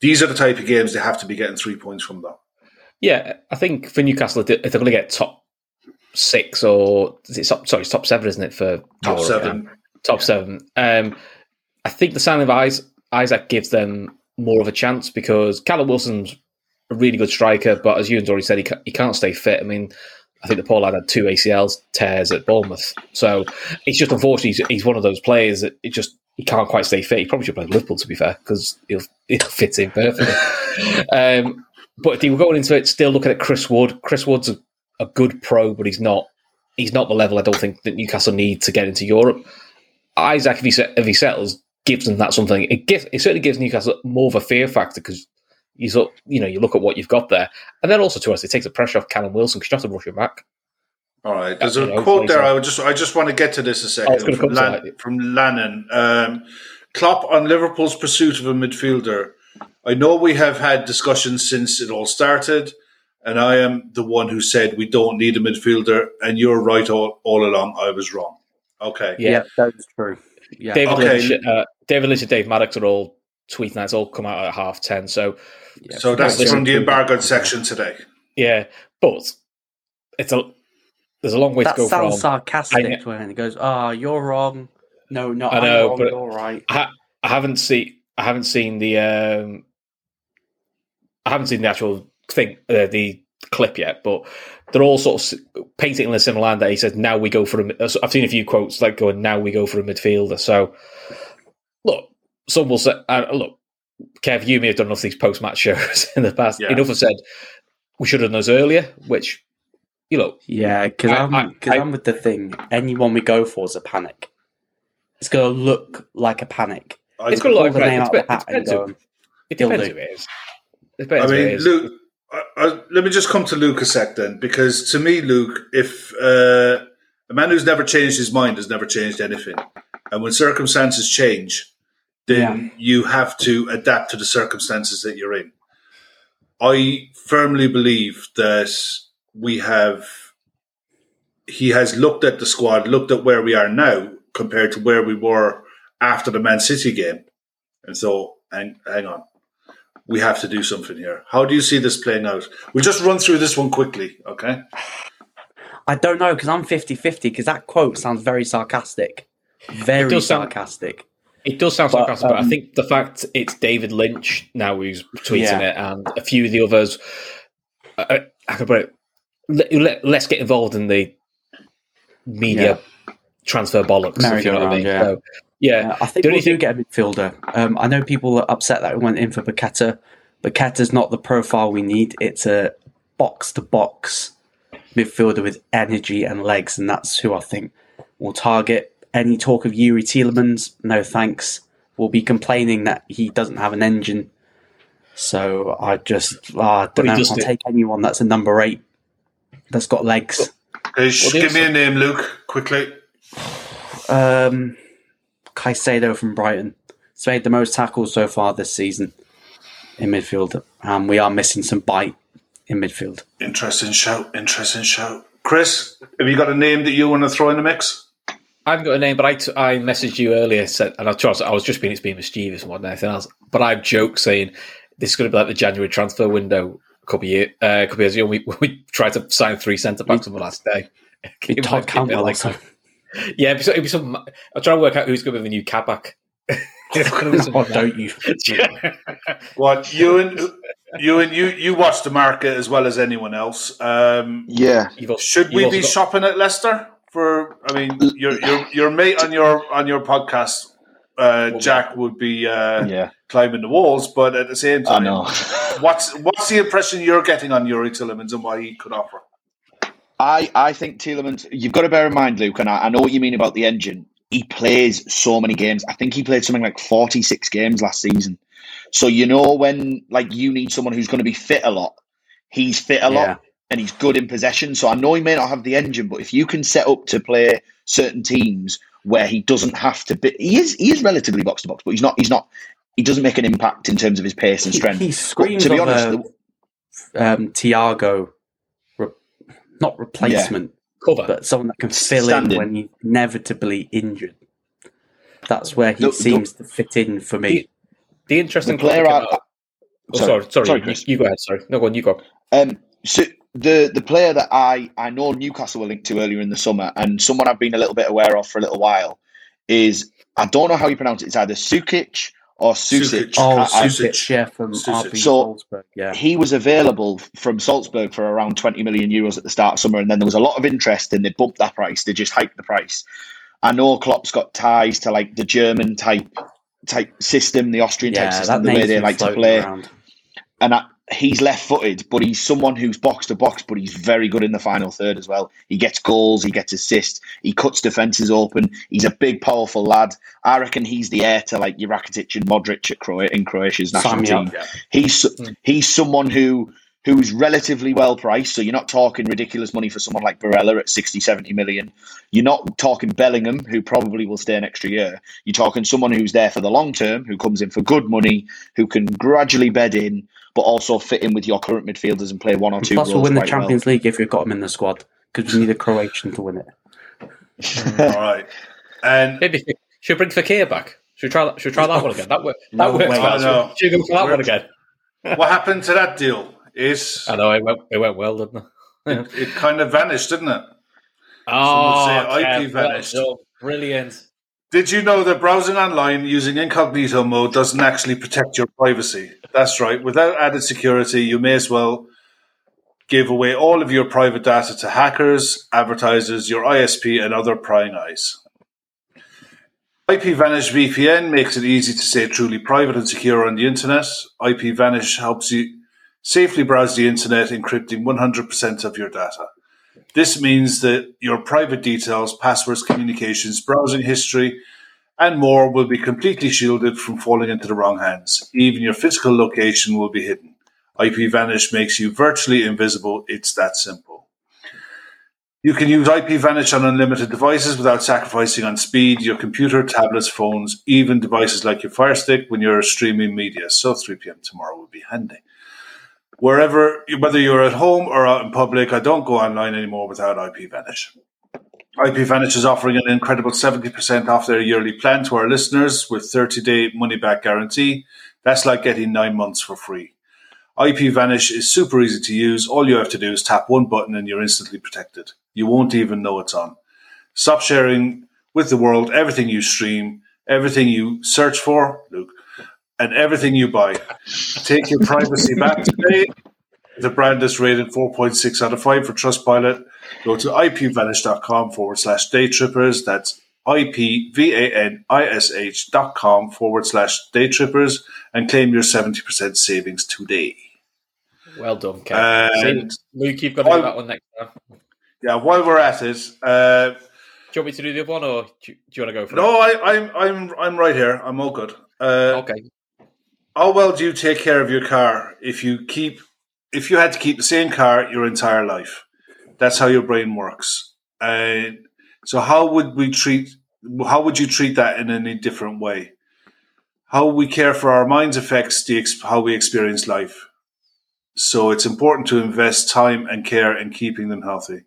These are the type of games they have to be getting three points from, though. Yeah, I think for Newcastle, if they're going to get top six or is it top, sorry, top seven, isn't it for top Europe, seven? Yeah. Top yeah. seven. Um, I think the signing of Isak gives them more of a chance because Callum Wilson's a really good striker, but as Euan's already said, he, ca- he can't stay fit. I mean, I think the Paul had two ACL tears at Bournemouth, so it's just unfortunately he's, he's, one of those players that it just he can't quite stay fit. He probably should play Liverpool to be fair because he'll he'll fit in perfectly. um, but if they were going into it, still looking at Chris Wood. Chris Wood's a, a good pro, but he's not he's not the level I don't think that Newcastle need to get into Europe. Isak, if he, if he settles, gives them that something. It gives it certainly gives Newcastle more of a fear factor because you look, you know, you look at what you've got there, and then also to us, it takes the pressure off Callum Wilson because you have to rush him back. All right, there's a you know, quote there. I would just, I just want to get to this a second oh, from, Lan, from Lannon. Um, Klopp on Liverpool's pursuit of a midfielder. I know we have had discussions since it all started, and I am the one who said we don't need a midfielder, and you're right all, all along. I was wrong. Okay, yeah, yeah that's true. Yeah. David okay. Lynch, uh, David Lynch and Dave Maddox are all tweeting that. It's all come out at half ten. So, yeah. so that's from the embargoed section today. Yeah, but it's a there's a long way that to go. That Sounds from. sarcastic when it goes, "Ah, oh, you're wrong." No, no, I know, wrong, but you're right. I, I, haven't seen. I haven't seen the. Um, I haven't seen the actual thing. Uh, the clip yet, but they're all sort of painting in a similar line that he says, now we go for a, I've seen a few quotes like going, now we go for a midfielder. So look, some will say, uh, look, Kev, you may have done enough of these post match shows in the past. Yeah. Enough have said, we should have done those earlier, which, you know, Yeah, because I- I'm I- because I- I'm with the thing. Anyone we go for is a panic. It's gonna look like a panic. I, it's got a lot Pull of the name it out the depends, hat it and depends, go. who, it depends who it is. It I depends who it mean, is. Luke. I, I, let me just come to Luke a sec then, because to me, Luke, if uh, a man who's never changed his mind has never changed anything, and when circumstances change, then you have to adapt to the circumstances that you're in. I firmly believe that we have. He has looked at the squad, looked at where we are now compared to where we were after the Man City game, and so hang, hang on we have to do something here. How do you see this playing out? We'll just run through this one quickly, okay? I don't know because I'm 50-50 because that quote sounds very sarcastic, very does sound- sarcastic. It does sound But, sarcastic, but I um, think the fact it's David Lynch now who's tweeting Yeah. it, and a few of the others, uh, I could put it. Let, let, let's get involved in the media transfer bollocks. If you know what I mean. yeah. So, yeah, Uh, I think The we only do thing- get a midfielder. Um, I know people are upset that we went in for Paqueta. Paqueta's not the profile we need. It's a box to box midfielder with energy and legs, and that's who I think will target. Any talk of Yuri Tielemans? No thanks. We'll be complaining that he doesn't have an engine. So I just uh, I don't know. I'll do- take anyone that's a number eight that's got legs. Okay, Well, give me a name, Luke, quickly. Um, Caicedo from Brighton. He's made the most tackles so far this season in midfield. Um, we are missing some bite in midfield. Interesting shout, interesting shout. Chris, have you got a name that you want to throw in the mix? I haven't got a name, but I, t- I messaged you earlier, said, and I, Charles, I was just being it's being mischievous more than anything else. But I've joked saying this is going to be like the January transfer window a couple of years, uh, a couple of years ago. We, we tried to sign three centre backs on the last day. Todd might be a bit Cantwell like- also. Yeah, it'd be, it'd be some. I'll try to work out who's going to be the new Kabak. It's gonna be some- Or don't you? What you and you and you you watch the market as well as anyone else. Um, Yeah. Should we be got- shopping at Leicester for? I mean, your your your mate on your on your podcast, uh, Jack, would be uh, Yeah. climbing the walls, but at the same I time, know. what's what's the impression you're getting on Yuri Tielemans and what he could offer? I, I think Tielemans, you've got to bear in mind, Luke, and I, I know what you mean about the engine. He plays so many games. I think he played something like 46 games last season. So, you know, when like you need someone who's going to be fit a lot, he's fit a Yeah. lot and he's good in possession. So I know he may not have the engine, but if you can set up to play certain teams where he doesn't have to be, he is, he is relatively box to box, but he's not, he's not, he doesn't make an impact in terms of his pace and strength. he But screams to be honest, a the- um, Thiago, not replacement, cover. but someone that can fill Stand in in. when you're inevitably injured. That's where he The- the- seems to fit in for me. the interesting the player thing I- about- oh, sorry. sorry, sorry, Sorry, you, you go ahead. Sorry, no, go on, you go. Um, so the the player that I I know Newcastle were linked to earlier in the summer, and someone I've been a little bit aware of for a little while is I don't know how you pronounce it. It's either Sukic or Susic. Sukic. Oh, I- I- Susic. Susic, yeah, from Susic. RB So- Salzburg, yeah. he was available from Salzburg for around 20 million euros at the start of summer, and then there was a lot of interest, and they bumped that price. They just hiked the price. I know Klopp's got ties to like the German type type system, the Austrian type Yeah, system, the way they like to play. around. and I, he's left-footed, but he's someone who's box to box, but he's very good in the final third as well. He gets goals, he gets assists, he cuts defenses open. He's a big, powerful lad. I reckon he's the heir to like Rakitic and Modric at Croatia, in Croatia's national me team. He's Mm. he's someone who who's relatively well priced. So you're not talking ridiculous money for someone like Barella at 60, 70 million. You're not talking Bellingham, who probably will stay an extra year. You're talking someone who's there for the long term, who comes in for good money, who can gradually bed in, but also fit in with your current midfielders and play one or two Plus, we'll win the quite well. Champions League if we've got him in the squad because we need a Croatian to win it. All right, and Maybe should we bring Fekir back? Should we try that? Should we try that one again? That, work, that No works. way. well. I. Should we go for that We're- one again? what happened to that deal? Is I know it went, it went well, didn't it? it kind of vanished, didn't it? Oh, say IP Kev, well vanished. Brilliant. Did you know that browsing online using incognito mode doesn't actually protect your privacy? That's right. Without added security, you may as well give away all of your private data to hackers, advertisers, your ISP, and other prying eyes. IPVanish VPN makes it easy to stay truly private and secure on the internet. IPVanish helps you safely browse the internet, encrypting 100% of your data. This means that your private details, passwords, communications, browsing history, and more will be completely shielded from falling into the wrong hands. Even your physical location will be hidden. IPVanish makes you virtually invisible. It's that simple. You can use IPVanish on unlimited devices without sacrificing on speed, your computer, tablets, phones, even devices like your Fire Stick when you're streaming media. So 3 p.m. tomorrow will be handy. Wherever, whether you're at home or out in public, I don't go online anymore without IPVanish. IPVanish is offering an incredible 70% off their yearly plan to our listeners with 30 day money back guarantee. That's like getting nine months for free. IPVanish is super easy to use. All you have to do is tap one button and you're instantly protected. You won't even know it's on. Stop sharing with the world everything you stream, everything you search for, Luke, and everything you buy. Take your privacy back today. The brand is rated 4.6 out of 5 for Trustpilot. Go to ipvanish.com forward slash daytrippers. That's I-P-V-A-N-I-S-H dot com forward slash daytrippers and claim your 70% savings today. Well done, Kev. And- Luke, you've got to do that one next time. Yeah, while we're at it, uh, Do you want me to do the other one, or do you, do you want to go for no, I, I'm I'm I'm right here. I'm all good. Uh. Okay. How well do you take care of your car if you keep if you had to keep the same car your entire life? That's how your brain works. And so, how would we treat? How would you treat that in any different way? How we care for our minds affects the how we experience life. So it's important to invest time and care in keeping them healthy.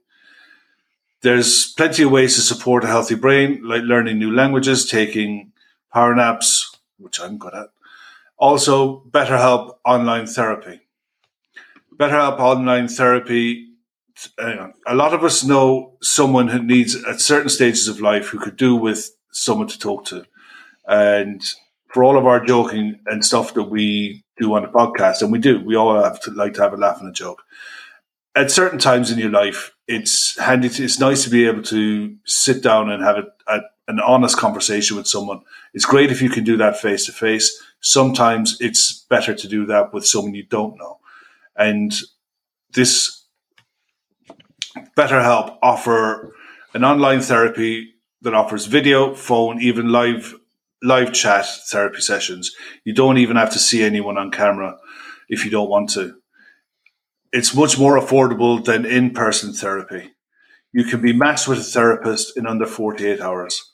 There's plenty of ways to support a healthy brain, like learning new languages, taking power naps, which I'm good at. Also, BetterHelp online therapy. BetterHelp online therapy. uh, a lot of us know someone who needs at certain stages of life who could do with someone to talk to. And for all of our joking and stuff that we do on the podcast, and we do, we all have to like to have a laugh and a joke. At certain times in your life, it's handy. To, it's nice to be able to sit down and have a, a, an honest conversation with someone. It's great if you can do that face to face. Sometimes it's better to do that with someone you don't know. And this BetterHelp offer an online therapy that offers video, phone, even live live chat therapy sessions. You don't even have to see anyone on camera if you don't want to. It's much more affordable than in-person therapy. You can be matched with a therapist in under 48 hours.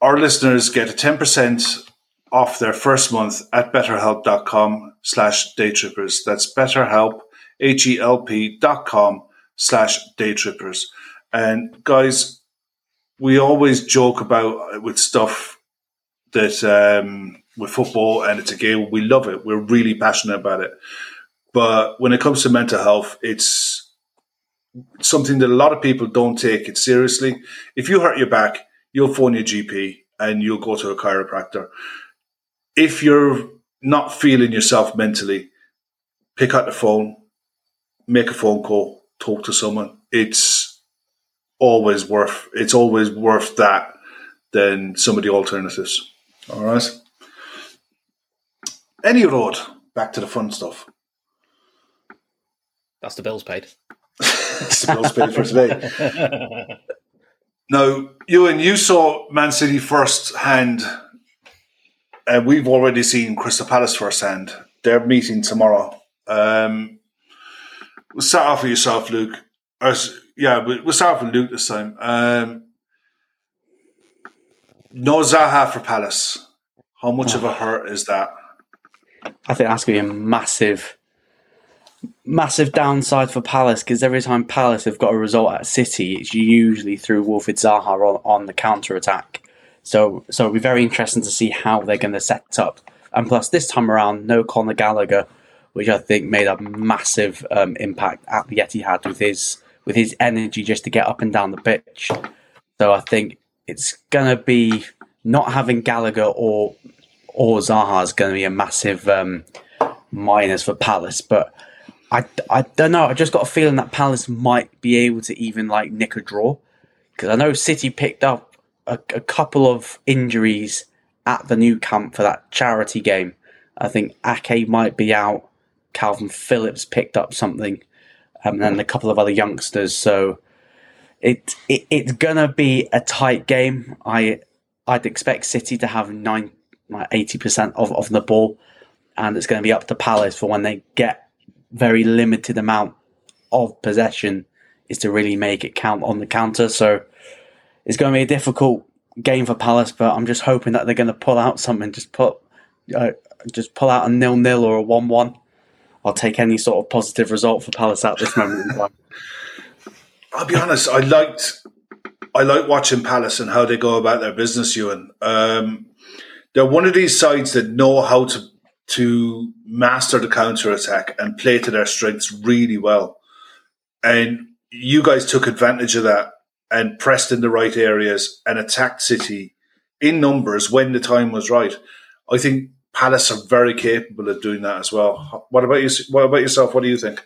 Our listeners get a 10% off their first month at betterhelp.com slash daytrippers. That's betterhelp, H-E-L-P dot com slash daytrippers. And guys, we always joke about with stuff that um, with football and it's a game. We love it. We're really passionate about it. But when it comes to mental health, it's something that a lot of people don't take it seriously. If you hurt your back, you'll phone your GP and you'll go to a chiropractor. If you're not feeling yourself mentally, pick up the phone, make a phone call, talk to someone. It's always worth it's always worth that than some of the alternatives. All right. Any road. Back to the fun stuff. That's the bills paid. It's the bills paid for today. Now, Euan, you saw Man City first hand, and we've already seen Crystal Palace first hand. They're meeting tomorrow. Um, we'll start off with yourself, Luke. Or, yeah, we- we'll start off with Luke this time. Um, no Zaha for Palace. How much of a hurt is that? I think that's going to be a massive, massive downside for Palace because every time Palace have got a result at City, it's usually through Wilfried Zaha on, on the counter attack. So, so it'll be very interesting to see how they're going to set up. And plus, this time around, no Conor Gallagher, which I think made a massive um, impact at the Etihad with his with his energy just to get up and down the pitch. So I think it's going to be not having Gallagher or or Zaha is going to be a massive um, minus for Palace. But I, I don't know. I just got a feeling that Palace might be able to even like nick a draw because I know City picked up a, a couple of injuries at the Nou Camp for that charity game. I think Ake might be out. Kalvin Phillips picked up something, um, and then a couple of other youngsters. So it, it it's gonna be a tight game. I I'd expect City to have nine like eighty percent of, of the ball, and it's going to be up to Palace for when they get very limited amount of possession is to really make it count on the counter. So it's going to be a difficult game for Palace, but I'm just hoping that they're going to pull out something. Just put, uh, just pull out a nil nil or a one one. I'll take any sort of positive result for Palace at this moment. I'll be honest. I liked, I like watching Palace and how they go about their business. Euan, um, they're one of these sides that know how to to master the counter attack and play to their strengths really well. And you guys took advantage of that and pressed in the right areas and attacked City in numbers when the time was right. I think Palace are very capable of doing that as well. What about you? What about yourself? What do you think?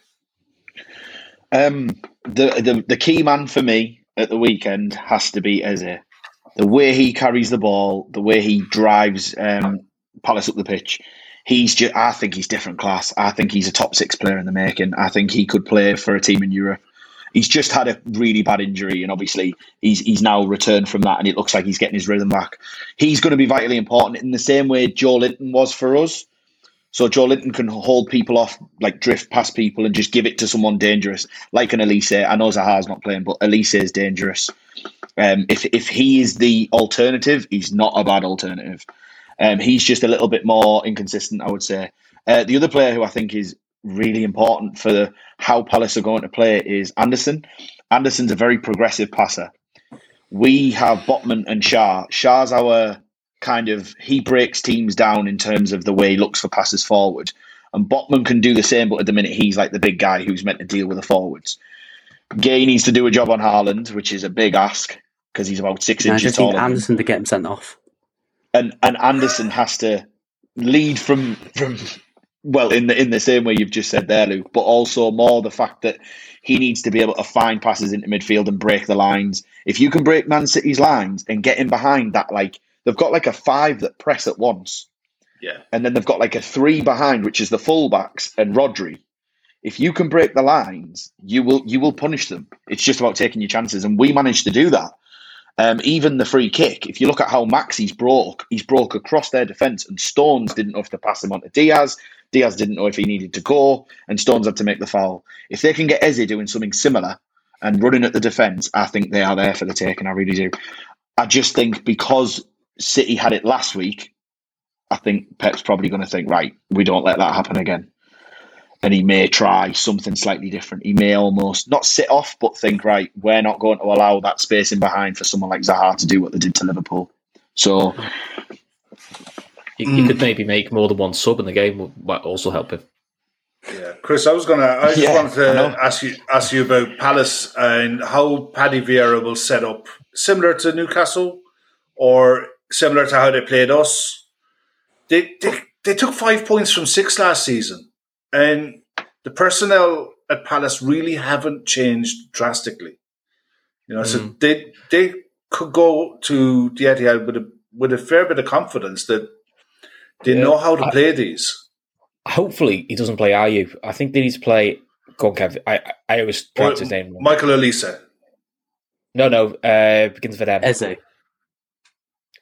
Um, the, the the key man for me at the weekend has to be Eze. The way he carries the ball, the way he drives um, Palace up the pitch, he's. I think he's different class. I think he's a top six player in the making. I think he could play for a team in Europe. He's just had a really bad injury, and obviously he's he's now returned from that, and it looks like he's getting his rhythm back. He's going to be vitally important in the same way Joe Joelinton was for us. So Joe Joelinton can hold people off, like drift past people, and just give it to someone dangerous, like an Olise. I know Zaha's not playing, but Olise is dangerous. Um, if if he is the alternative, he's not a bad alternative. Um, he's just a little bit more inconsistent, I would say. Uh, the other player who I think is really important for how Palace are going to play is Anderson. Anderson's a very progressive passer. We have Botman and Schär. Schär's our kind of he breaks teams down in terms of the way he looks for passes forward. And Botman can do the same, but at the minute he's like the big guy who's meant to deal with the forwards. Gay needs to do a job on Haaland, which is a big ask because he's about six I inches taller. Anderson to get him sent off. and and Anderson has to lead from from well in the in the same way you've just said there, Luke, but also more the fact that he needs to be able to find passes into midfield and break the lines. If you can break Man City's lines and get in behind that, like they've got like a five that press at once, Yeah. and then they've got like a three behind, which is the fullbacks and Rodri. If you can break the lines, you will you will punish them. It's just about taking your chances, and we managed to do that. Um, even the free kick, if you look at how Maxi's broke, he's broke across their defence, and Stones didn't have to pass him on to Dias. Dias didn't know if he needed to go, and Stones had to make the foul. If they can get Eze doing something similar and running at the defence, I think they are there for the taking. I really do. I just think because City had it last week, I think Pep's probably going to think, right, we don't let that happen again. And he may try something slightly different. He may almost not sit off, but think, right, we're not going to allow that space in behind for someone like Zaha to do what they did to Liverpool. So, You, you mm. could maybe make more than one sub in the game, might also help him. Yeah, Chris, I was gonna. I just Yeah, wanted to ask you ask you about Palace and how Paddy Vieira will set up, similar to Newcastle, or similar to how they played us. They they, they took five points from six last season, and the personnel at Palace really haven't changed drastically. You know, so mm. they they could go to the Etihad with a with a fair bit of confidence that they Yeah. know how to I- play these. Hopefully, he doesn't play Ayew. I think they need to play. Go on, Kev. I, I, I always pronounce his name wrong. Michael Elisa. No, no. Uh, begins with M. Eze.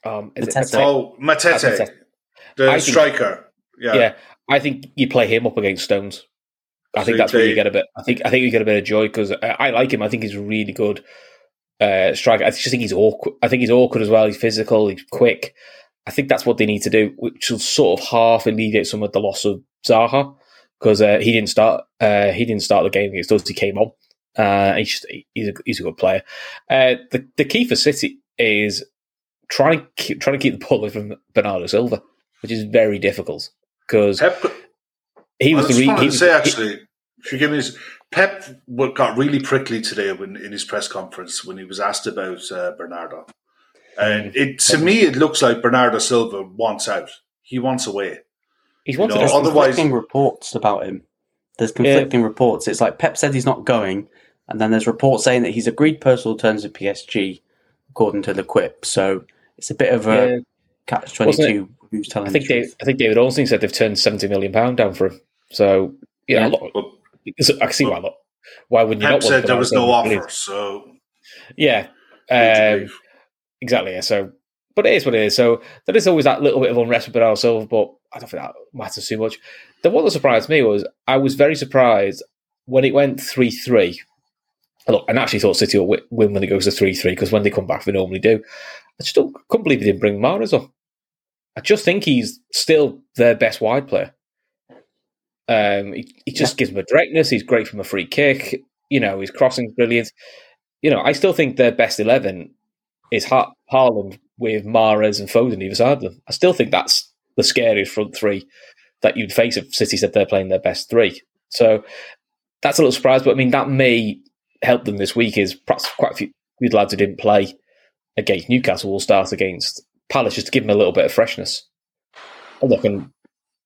Um, is it- Mateta. Oh, Mateta, Mateta. the I think- striker. Yeah. yeah, I think you play him up against Stones. I So think you that's where play- you get a bit. I think I think you get a bit of joy because I, I like him. I think he's really good uh, striker. I just think he's awkward. I think he's awkward as well. He's physical. He's quick. I think that's what they need to do, which will sort of half alleviate some of the loss of Zaha because uh, he didn't start. Uh, he didn't start the game against us. He came on. Uh, he's just, he's a he's a good player. Uh, the the key for City is trying to keep, trying to keep the ball away from Bernardo Silva, which is very difficult because Pep, he I was just the re- he to was- say he- actually, if you give me Pep got really prickly today when in his press conference when he was asked about uh, Bernardo, and it to me it looks like Bernardo Silva wants out. He wants away. he's wanted know, us- otherwise- conflicting reports about him. There's conflicting reports. It's like Pep said he's not going, and then there's reports saying that he's agreed personal terms with PSG, according to the Quip. So it's a bit of a Yeah. catch twenty two. Who's telling I think the Dave, truth? I think David Olsen said they've turned seventy million pound down for him. So you know, Yeah. look, Well, I can see why not. Why wouldn't you Pep not? said to there was no and- offer, so Yeah, um, leave. Exactly. Yeah. So, but it is what it is. So there is always that little bit of unrest with Bernardo Silva, but I don't think that matters too much. The one that surprised me was I was very surprised when it went three three. Look, I actually thought City will win when it goes to three three because when they come back, they normally do. I just don't, couldn't believe he didn't bring Mahrez up. I just think he's still their best wide player. Um, he, he just gives them a directness. He's great from a free kick. You know, his crossing's brilliant. You know, I still think their best eleven is ha- Haaland with Mahrez and Foden either side of them. I still think that's the scariest front three that you'd face if City said they're playing their best three. So that's a little surprise, but I mean that may help them this week. Is perhaps quite a few good lads who didn't play against Newcastle will start against Palace just to give them a little bit of freshness. And look, and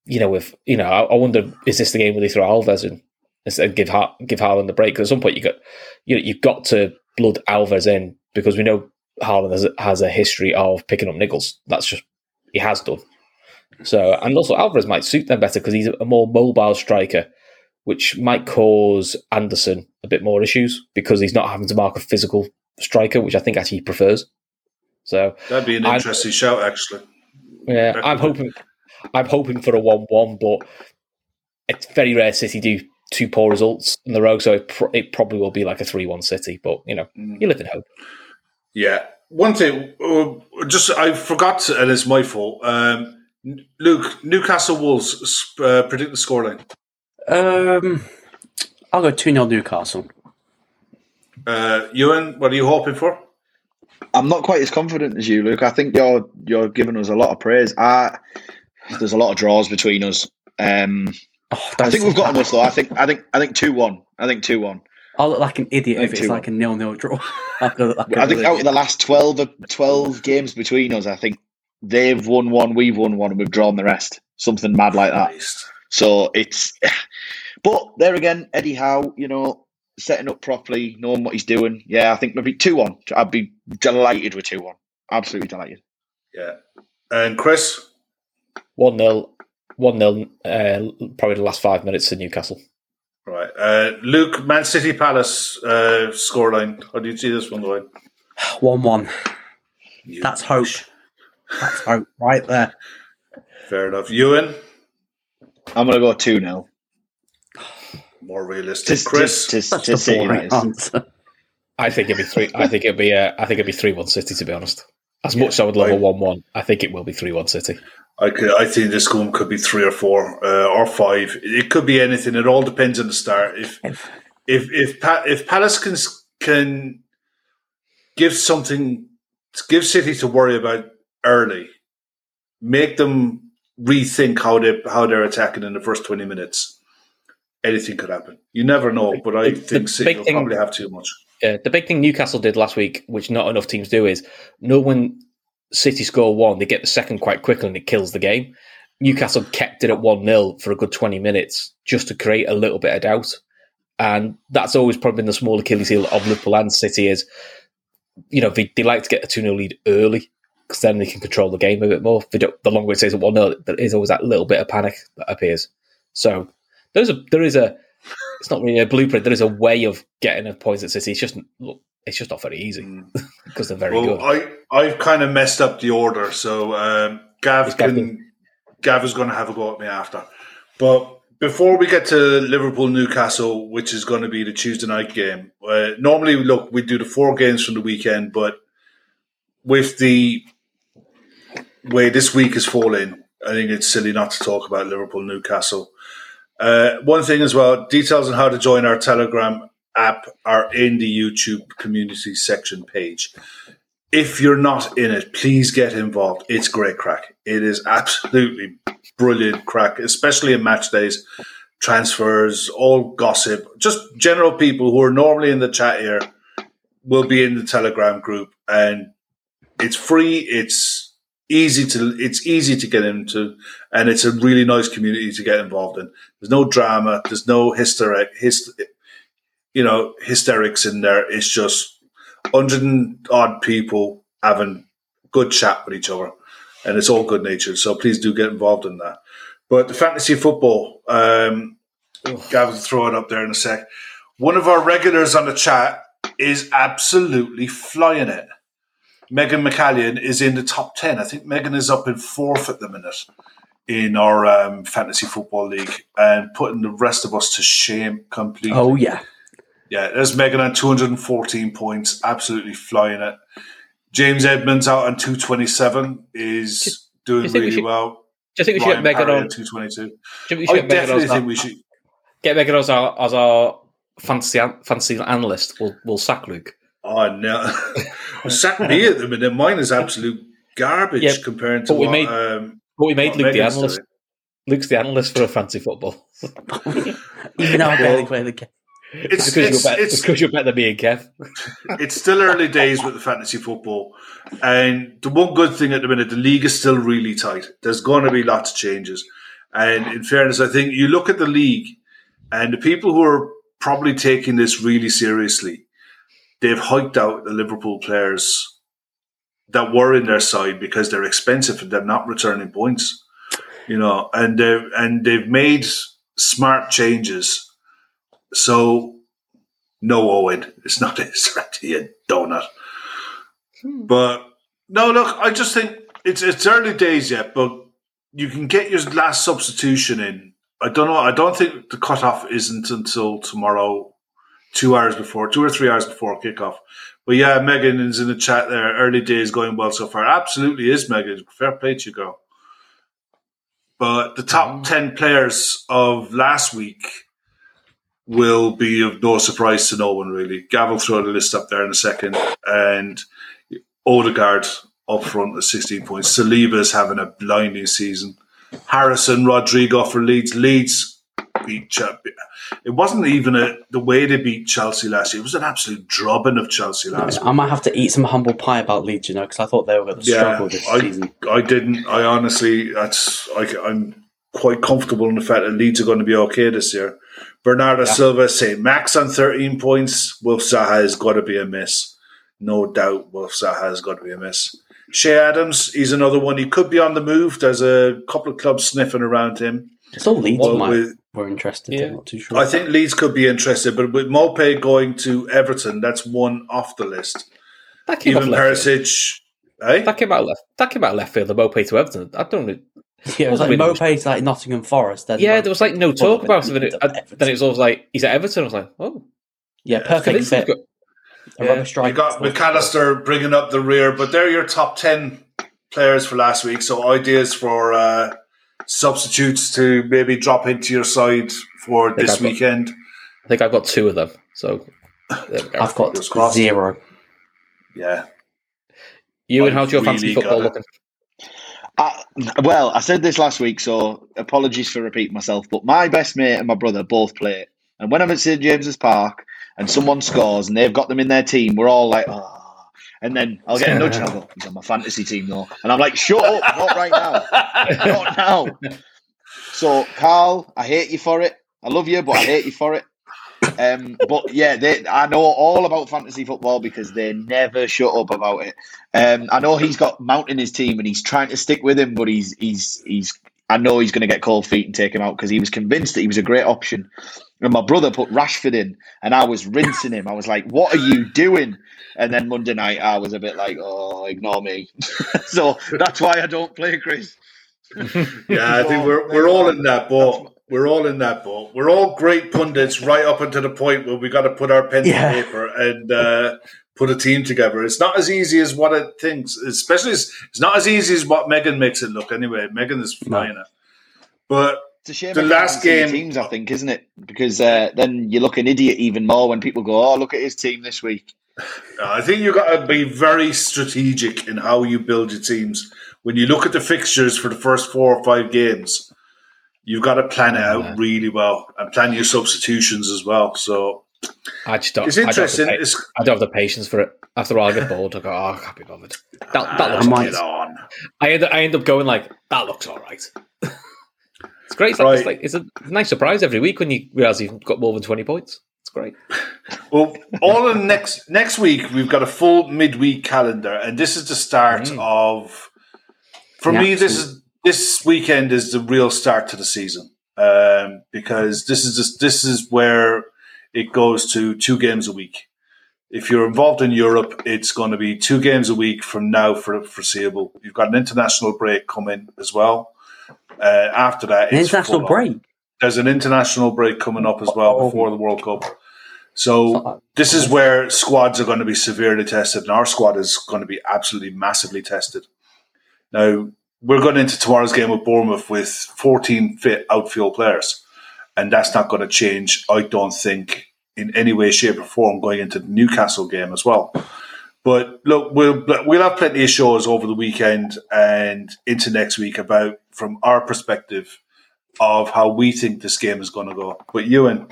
you know, with you know, I, I wonder is this the game where they throw Alvarez in of give ha- give Haaland the break? Because at some point you got you know, you've got to blood Alvarez in because we know Haaland has, has a history of picking up niggles. That's just he has done. So and also Alvarez might suit them better because he's a more mobile striker, which might cause Anderson a bit more issues because he's not having to mark a physical striker, which I think actually he prefers. So That'd be an I'm- interesting shout, actually. yeah, I'm hoping I'm hoping for a one-one, but it's very rare City do two poor results in the row, so it, pr- it probably will be like a three-one City. But you know, Mm. you live in hope. Yeah. One thing, uh, just I forgot, and it's my fault. Um, Luke, Newcastle Wolves uh, predict the scoreline. Um, I'll go two 0 Newcastle. Uh, Euan, what are you hoping for? I'm not quite as confident as you, Luke. I think you're you're giving us a lot of praise. I, there's a lot of draws between us. Um, Oh, I think we've got that. enough though. I think I think I think two one. I think two one. I'll look like an idiot I if it's two like a nil nil draw. I'll like a I think real out of the last 12, 12 games between us, I think they've won one, we've won one, and we've drawn the rest. Something mad like that. Christ. So it's, but there again, Eddie Howe, you know, setting up properly, knowing what he's doing. Yeah, I think maybe two one. I'd be delighted with two one. Absolutely delighted. Yeah. And Chris? One 0 one 0 uh, probably the last five minutes to Newcastle. Right. Uh, Luke, Man City Palace uh, scoreline. How do you see this one going? one one. You- That's hope. That's hope right there. Fair enough. Euan, I'm going to go 2 0. more realistic. To, Chris? to, to, to City, that is. answer. I think it'd be three. I think it'd be. Uh, I think it'd be three-one City. To be honest, as much as I would love a I- one-one, I think it will be three-one City. I could, I think this game could be three or four uh, or five. It could be anything. It all depends on the start. If If- if if pa- if Palace can can give something, give City to worry about early, make them rethink how they how they're attacking in the first twenty minutes. Anything could happen. You never know, but I The- the think City big will thing- probably have too much. Yeah, the big thing Newcastle did last week, which not enough teams do, is no when City score one, they get the second quite quickly and it kills the game. Newcastle kept it at 1 0 for a good 20 minutes just to create a little bit of doubt. And that's always probably been the small Achilles heel of Liverpool and City is, you know, they, they like to get a 2 0 lead early because then they can control the game a bit more. The longer it stays at 1 0, there is always that little bit of panic that appears. So there's a, there is a, it's not really a blueprint. There is a way of getting a points at City. It's just look, it's just not very easy because they're very Well, good. I I've kind of messed up the order, so um, Gav It's Gav can Gav is going to have a go at me after. But before we get to Liverpool Newcastle, which is going to be the Tuesday night game, uh, normally look we do the four games from the weekend, but with the way this week is falling, I think it's silly not to talk about Liverpool Newcastle. Uh, one thing as well, details on how to join our Telegram app are in the YouTube community section page. If you're not in it, please get involved. It's great crack. It is absolutely brilliant crack, especially in match days, transfers, all gossip, just general people who are normally in the chat here will be in the Telegram group, and it's free. It's easy to it's easy to get into, and it's a really nice community to get involved in. There's no drama. There's no hysteric, hyst, you know, hysterics in there. It's just hundred and odd people having good chat with each other, and it's all good natured. So please do get involved in that. But the fantasy football, um, Gav will throw it up there in a sec. One of our regulars on the chat is absolutely flying it. Megan McCallion is in the top 10. I think Megan is up in fourth at the minute in our um, fantasy football league and putting the rest of us to shame completely. Oh yeah, Yeah, there's Megan on 214 points, absolutely flying it. James Edmonds out on 227 is doing you think we really should- well. Do you think we should Ryan get Megan Parry on? 222. Do you think I get Megan definitely as think our, we should. get Megan as our, as our fantasy fantasy analyst? We'll we'll sack Luke. Oh no! Sack me at the minute. Mine is absolute garbage Yeah, compared to but we what, made- um, But we made what Luke the analyst. doing. Luke's the analyst for a fantasy football. even though I barely play the game. It's, because, it's, you're better, it's, because you're better than me and Kev. it's still early days with the fantasy football, and the one good thing at the minute, the league is still really tight. There's going to be lots of changes, and in fairness, I think you look at the league, and the people who are probably taking this really seriously, they've hiked out the Liverpool players that were in their side because they're expensive and they're not returning points, you know, and they and they've made smart changes. So no Owen, it's not his you donut. Hmm. But no, look, I just think it's it's early days yet, but you can get your last substitution in. I don't know. I don't think the cutoff isn't until tomorrow, two hours before, two or three hours before kickoff. But yeah, Megan is in the chat there. Early days going well so far. Absolutely is, Megan. Fair play to you, girl. But the top hmm. 10 players of last week will be of no surprise to no one, really. Gav will throw the list up there in a second. And Odegaard up front at 16 points. Saliba's having a blinding season. Harrison, Rodrigo for Leeds. Leeds beat Chelsea. It wasn't even a, the way they beat Chelsea last year. It was an absolute drubbing of Chelsea last year. I might have to eat some humble pie about Leeds, you know, because I thought they were going to struggle this I, season. I didn't. I honestly, that's I, I'm quite comfortable in the fact that Leeds are going to be okay this year. Bernardo Silva, say Max on 13 points. Wilf Zaha has got to be a miss. No doubt Wilf Zaha has got to be a miss. Che Adams, he's another one. He could be on the move. There's a couple of clubs sniffing around him. It's all Leeds Well, might with- were interested. Yeah. I'm not too sure. I think Leeds could be interested, but with Maupay going to Everton, that's one off the list. That came out Even left field. Perisic, eh? That came out left. That came out left field. The Maupay to Everton. I don't know. yeah, it was like really- Maupay's like Nottingham Forest. Then Yeah, like, there was like no talk about and it. Then it, Everton. then it was always like he's at Everton. I was like, oh, yeah, perfect fit. got- A yeah. rubber You got Mac Allister bringing up the rear, but they're your top 10 players for last week. So ideas for uh, substitutes to maybe drop into your side for this I've got- weekend. I think I've got two of them. So go. I've got zero. Yeah. you and I've how's your fantasy football looking? I, well, I said this last week, so apologies for repeating myself. But my best mate and my brother both play it, and when I'm at St James's Park and someone scores and they've got them in their team, we're all like, oh. And then I'll get a nudge and I'll go, he's on my fantasy team though. And I'm like, shut up, not right now. Not now. So, Carl, I hate you for it. I love you, but I hate you for it. Um, but yeah, they, I know all about fantasy football because they never shut up about it. Um, I know he's got Mount in his team and he's trying to stick with him, but he's he's he's. I know he's going to get cold feet and take him out because he was convinced that he was a great option. And my brother put Rashford in, and I was rinsing him. I was like, "What are you doing?" And then Monday night, I was a bit like, "Oh, ignore me." so that's why I don't play, Chris. Yeah, I think we're, we're all in that boat. We're all in that boat. We're all great pundits right up until the point where we got to put our pen Yeah. to paper and uh, put a team together. It's not as easy as what it thinks, especially it's, it's not as easy as what Megan makes it look anyway. Megan is flying it. But It's a shame. The last game- teams, I think, isn't it? Because uh, then you look an idiot even more when people go, "Oh, look at his team this week." I think you've got to be very strategic in how you build your teams. When you look at the fixtures for the first four or five games, you've got to plan it out Yeah. really well and plan your substitutions as well. So I just don't. It's I don't have the interesting. pa- It's, I don't have the patience for it. After all, I get bored. I go, oh, I can't be bothered. That, that looks I right. on. I end, I end up going like, that looks all right. it's great. It's, like, it's, Right. like, it's a nice surprise every week when you realise you've got more than 20 points. It's great. Well, all in next next week we've got a full midweek calendar, and this is the start Mm. of. For Yeah, me, this is this weekend is the real start to the season um, because this is just this is where it goes to two games a week. If you're involved in Europe, it's going to be two games a week from now for foreseeable. You've got an international break coming as well. Uh, after that, An it's international break. There's an international break coming up as well Oh. before the World Cup. So this is where squads are going to be severely tested, and our squad is going to be absolutely massively tested. Now we're going into tomorrow's game with Bournemouth with 14 fit outfield players, and that's not going to change. I don't think in any way, shape, or form going into the Newcastle game as well. But look, we'll we'll have plenty of shows over the weekend and into next week about from our perspective of how we think this game is going to go. But Euan,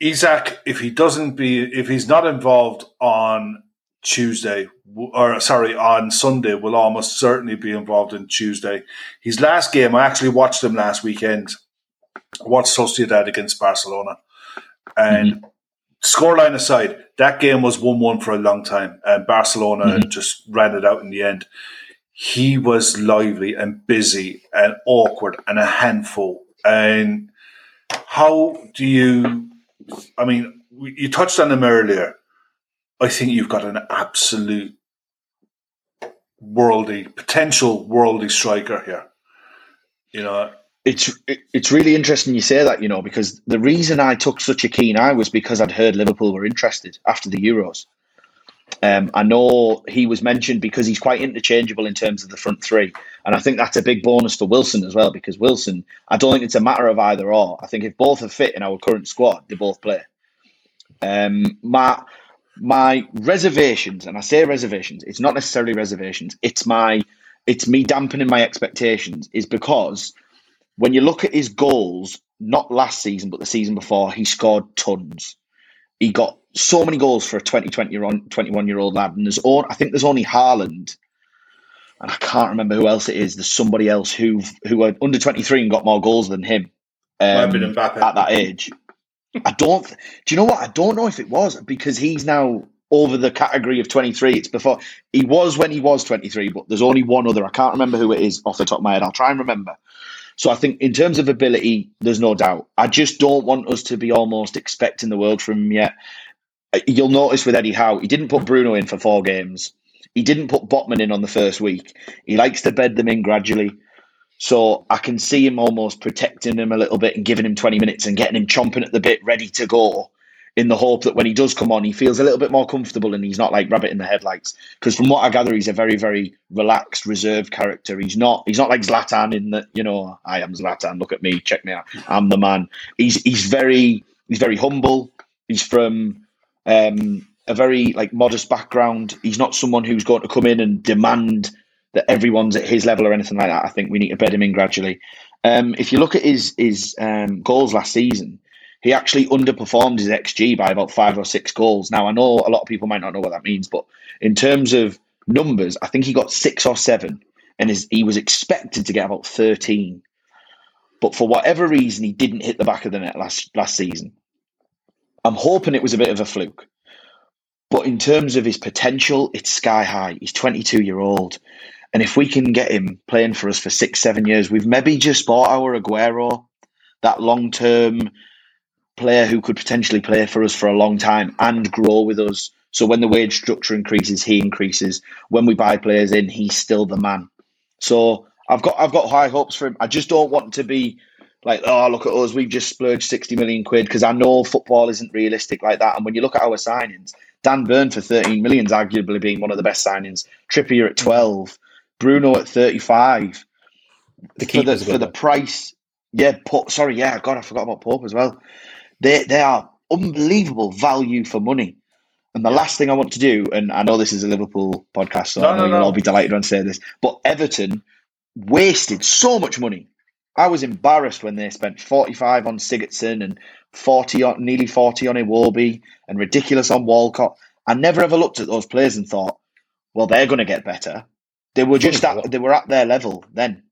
Isak, if he doesn't be, if he's not involved on Tuesday, or sorry, on Sunday, will almost certainly be involved in Tuesday. His last game, I actually watched him last weekend. I watched Sociedad against Barcelona, and mm-hmm. scoreline aside, that game was one-one for a long time, and Barcelona mm-hmm. just ran it out in the end. He was lively and busy and awkward and a handful. And how do you? I mean, you touched on him earlier. I think you've got an absolute worldy potential worldy striker here. You know, It's it's really interesting you say that, you know, because the reason I took such a keen eye was because I'd heard Liverpool were interested after the Euros. Um, I know he was mentioned because he's quite interchangeable in terms of the front three, and I think that's a big bonus for Wilson as well. Because Wilson, I don't think it's a matter of either or. I think if both are fit in our current squad, they both play. Um, my my reservations, and I say reservations, it's not necessarily reservations. It's my it's me dampening my expectations, is because when you look at his goals, not last season, but the season before, he scored tons. He got so many goals for a 20, 21 year old lad. And there's on, I think there's only Haaland, and I can't remember who else it is. There's somebody else who who are under 23 and got more goals than him um, at that age. I don't. Do you know what? I don't know if it was because he's now over the category of 23. It's before he was when he was 23, but there's only one other. I can't remember who it is off the top of my head. I'll try and remember. So I think in terms of ability, there's no doubt. I just don't want us to be almost expecting the world from him yet. Uh, You'll notice with Eddie Howe, he didn't put Bruno in for four games. He didn't put Botman in on the first week. He likes to bed them in gradually. So I can see him almost protecting him a little bit and giving him 20 minutes and getting him chomping at the bit, ready to go, in the hope that when he does come on, he feels a little bit more comfortable and he's not like rabbit in the headlights. Because from what I gather, he's a very, very relaxed, reserved character. He's not he's not like Zlatan in that, you know, I am Zlatan, look at me, check me out. I'm the man. He's he's very he's very humble. He's from um, a very like modest background. He's not someone who's going to come in and demand that everyone's at his level or anything like that. I think we need to bed him in gradually. Um, if you look at his his um, goals last season, he actually underperformed his xG by about five or six goals. Now I know a lot of people might not know what that means, but in terms of numbers, I think he got six or seven, and his, he was expected to get about thirteen. But for whatever reason, he didn't hit the back of the net last last season. I'm hoping it was a bit of a fluke. But in terms of his potential, it's sky high. He's 22 year old. And if we can get him playing for us for six, seven years, we've maybe just bought our Aguero, that long term player who could potentially play for us for a long time and grow with us. So when the wage structure increases, he increases. When we buy players in, he's still the man. So I've got I've got high hopes for him. I just don't want to be like, oh, look at us, we've just splurged 60 million quid because I know football isn't realistic like that. And when you look at our signings, Dan Burn for 13 million is arguably being one of the best signings. Trippier at 12, Bruno at 35. The for the, good for the price, yeah, Pope, sorry, yeah, God, I forgot about Pope as well. They, they are unbelievable value for money. And the last thing I want to do, and I know this is a Liverpool podcast, so No, I know no, you'll no. all be delighted when I say this, but Everton wasted so much money I was embarrassed when they spent 45 on Sigurdsson and 40 on, nearly 40 on Iwobi and ridiculous on Walcott. I never ever looked at those players and thought, well, they're going to get better. They were just at, they were at their level then.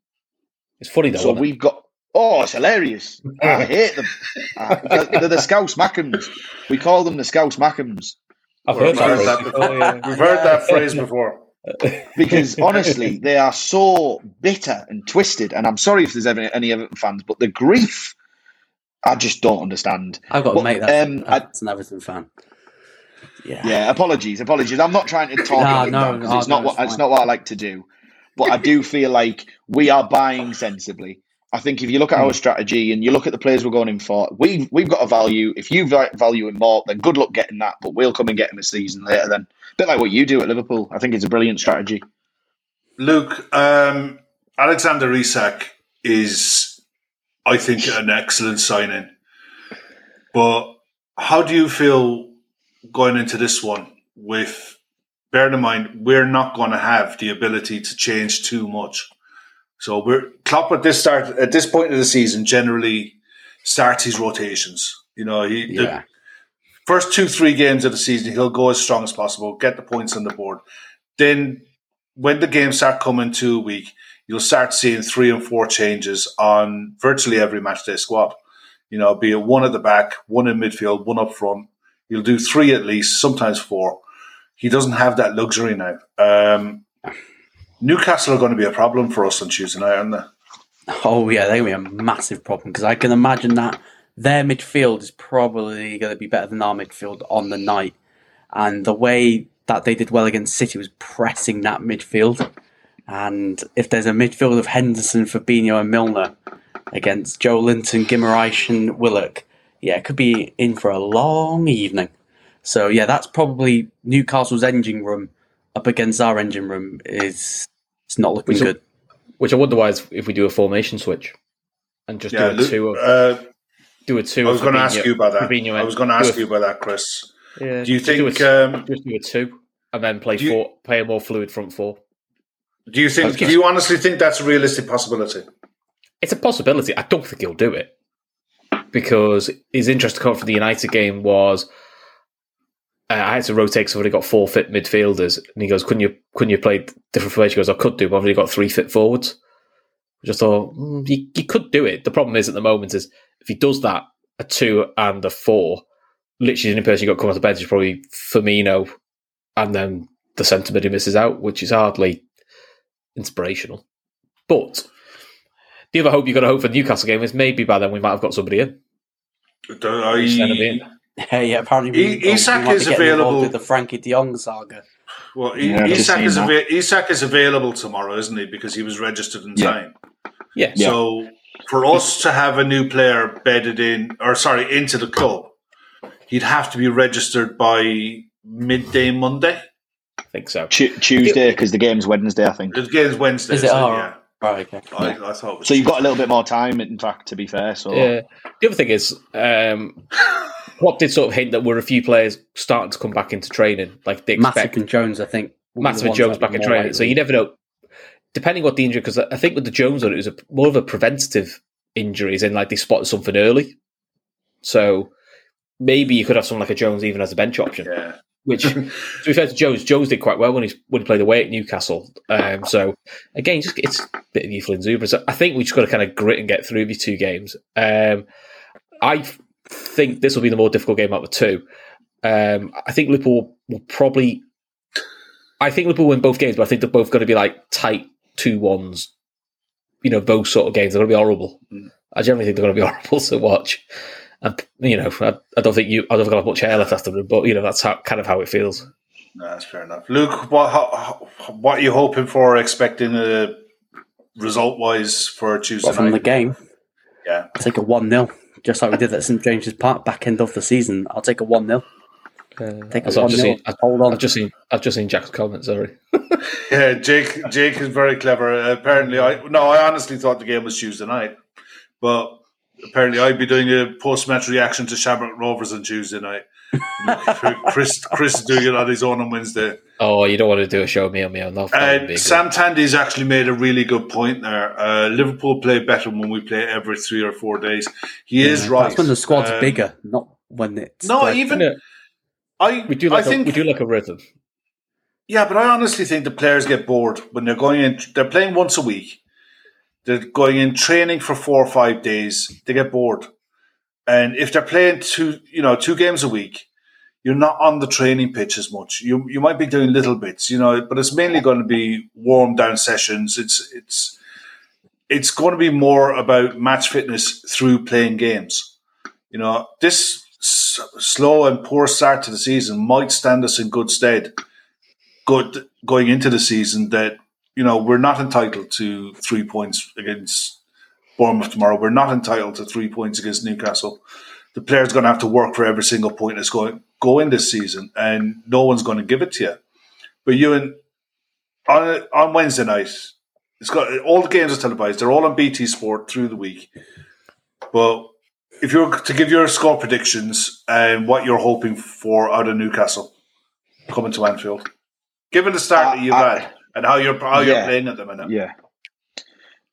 It's funny though. So isn't it? we've got. Oh, it's hilarious. I hate them. Uh, they're the Scouse Mackhams. We call them the Scouse Mackhams I've heard We've heard that. that phrase before. before, yeah. We've heard that phrase before. because honestly, they are so bitter and twisted. And I'm sorry if there's ever any Everton fans, but the grief, I just don't understand. I've got to Well, make that. um, I- that's an Everton fan. Yeah. Yeah, apologies, apologies. I'm not trying to talk No, no, no, it's no, not what it's it's not what I like to do. But I do feel like we are buying sensibly. I think if you look at Hmm. our strategy and you look at the players we're going in for, we've we've got a value. If you va- value him more, then good luck getting that. But we'll come and get him a season later. Then, a bit like what you do at Liverpool. I think it's a brilliant strategy. Luke, um, Alexander Isak is, I think, an excellent signing. But how do you feel going into this one with, bearing in mind, we're not going to have the ability to change too much. So we're Klopp at this start at this point of the season generally starts his rotations. You know, he the first two three games of the season he'll go as strong as possible, get the points on the board. Then when the games start coming to a week, you'll start seeing three and four changes on virtually every match day squad. You know, be it one at the back, one in midfield, one up front. You'll do three at least, sometimes four. He doesn't have that luxury now. Um, Newcastle are going to be a problem for us on Tuesday night, aren't they? Oh yeah, they're going to be a massive problem because I can imagine that their midfield is probably going to be better than our midfield on the night, and the way that they did well against City was pressing that midfield. And if there's a midfield of Henderson, Fabinho, and Milner against Joe Linton, Guimarães, and Willock, yeah, it could be in for a long evening. So yeah, that's probably Newcastle's engine room up against our engine room is it's not looking Which is- good. Which I wonder why is if we do a formation switch and just Yeah, do a Luke, two of uh, do a two. I was going to ask you about that. Fabinho I was going to ask a- you about that, Chris. Yeah, Do you just do a think? t- Um, just do a two and then play Do you- four, play a more fluid front four? do you think? Okay. Do you honestly think that's a realistic possibility? It's a possibility. I don't think he'll do it because his interest to come from the United game was uh, I had to rotate because I've already got four fit midfielders, and he goes, "Couldn't you? Couldn't you play different formation?" He goes, "I could do, but I've already got three fit forwards." I just thought mm, you could do it. The problem is at the moment is if he does that a two and a four, literally the only person you got coming off the bench is probably Firmino, and then the centre mid he misses out, which is hardly inspirational. But the other hope you've got to hope for the Newcastle game is maybe by then we might have got somebody in. Do I- Instead of in. Yeah, yeah. Apparently, we, I- Isak we might is available- with the Frenkie De Jong saga. Well, I- Yeah, I've Isak is that. ava- Isak is available tomorrow, isn't he? Because he was registered in Yeah. time. Yeah, Yeah. So for us to have a new player bedded in, or sorry, into the club, he'd have to be registered by midday Monday. I think so. Tu- Tuesday because the game's Wednesday, I think. The game's Wednesday. Is it? so, Oh, yeah. Right. Okay. I, I thought. So you've got a little bit more time, in fact, to be fair. So Yeah. The other thing is, um, Klopp did sort of hint that we're a few players starting to come back into training, like they Matip expect. and Jones, I think. will be the Matip and Jones back in more training, so you never know. Depending what the injury, because I think with the Jones one, it was a, more of a preventative injury, injuries, and like they spotted something early. So maybe you could have someone like a Jones even as a bench option. Yeah. Which, to be fair to Jones, Jones did quite well when he when he played away at Newcastle. Um, so again, just it's a bit of youthful exuberance. So I think we just got to kind of grit and get through these two games. Um, I think this will be the more difficult game out of the two. Um, I think Liverpool will probably. I think Liverpool win both games, but I think they're both going to be like tight two ones. You know, those sort of games they're going to be horrible. I generally think they're going to be horrible to watch. And you know, I, I don't think you. I don't think I'll have much hair left after them, but you know, that's how, kind of how it feels. No, that's fair enough. Luke, what how, what are you hoping for? Expecting uh, a result wise for Tuesday But from the game, Yeah. I'll take a 1 0, just like we did at St James's Park back end of the season. I'll take a 1 0. Uh, take a So I've 1 just 0. seen, I've, Hold on. I've just seen, I've just seen Jack's comment. Sorry. Yeah, Jake. Jake is very clever. apparently, I no, I honestly thought the game was Tuesday night, but apparently I'd be doing a post-match reaction to Shamrock Rovers on Tuesday night. Chris Chris is doing it on his own on Wednesday. Oh, you don't want to do a show me on me on that. that would be Uh. Sam Tandy's actually made a really good point there. Uh, Liverpool play better when we play every three or four days. He is right. That's when the squad's Um, bigger, not when it's No, like- even Yeah. I. we do I like a, think we do like a rhythm. Yeah, but I honestly think the players get bored when they're going in. They're playing once a week. They're going in training for four or five days. They get bored, and if they're playing two, you know, two games a week, you're not on the training pitch as much. You you might be doing little bits, you know, but it's mainly going to be warm down sessions. It's it's it's going to be more about match fitness through playing games. You know, this s- slow and poor start to the season might stand us in good stead good going into the season that you know we're not entitled to three points against Bournemouth tomorrow. We're not entitled to three points against Newcastle. The player's going to have to work for every single point that's going go in this season, and no one's going to give it to you. But you and on on Wednesday night, it's got all the games are televised. They're all on BT Sport through the week. But if you were to give your score predictions and what you're hoping for out of Newcastle coming to Anfield, given the start Uh, that you've uh, had and how you're how you're yeah. playing at the minute, Yeah.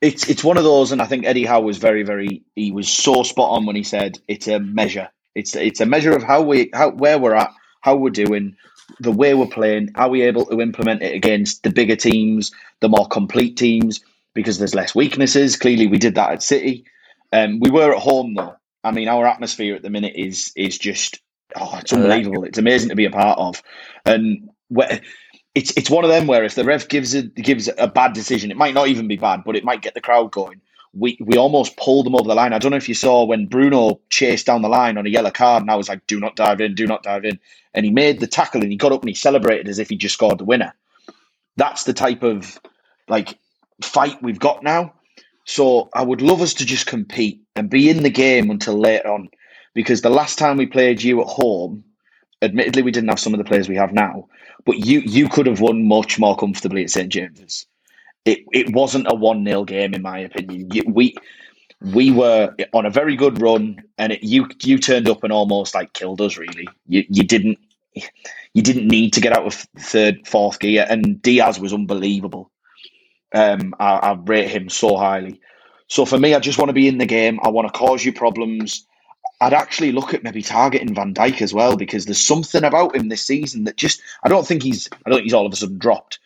It's it's one of those, and I think Eddie Howe was very very he was so spot on when he said it's a measure. It's it's a measure of how we how where we're at, how we're doing, the way we're playing. Are we able to implement it against the bigger teams, the more complete teams? Because there's less weaknesses. Clearly, we did that at City. Um, we were at home though. I mean, our atmosphere at the minute is is just oh, it's unbelievable. It's amazing to be a part of, and where it's it's one of them where if the ref gives a gives a bad decision, it might not even be bad, but it might get the crowd going. We we almost pulled them over the line. I don't know if you saw when Bruno chased down the line on a yellow card, and I was like, "Do not dive in, do not dive in," and he made the tackle and he got up and he celebrated as if he just scored the winner. That's the type of like fight we've got now. So I would love us to just compete and be in the game until later on, because the last time we played you at home, admittedly we didn't have some of the players we have now, but you you could have won much more comfortably at St James's. It it wasn't a one 0 game in my opinion. We we were on a very good run, and it, you you turned up and almost like killed us. Really, you you didn't you didn't need to get out of third fourth gear, and Diaz was unbelievable. Um, I, I rate him so highly. So for me, I just want to be in the game. I want to cause you problems. I'd actually look at maybe targeting Van Dijk as well because there's something about him this season that just I don't think he's I don't think he's all of a sudden dropped,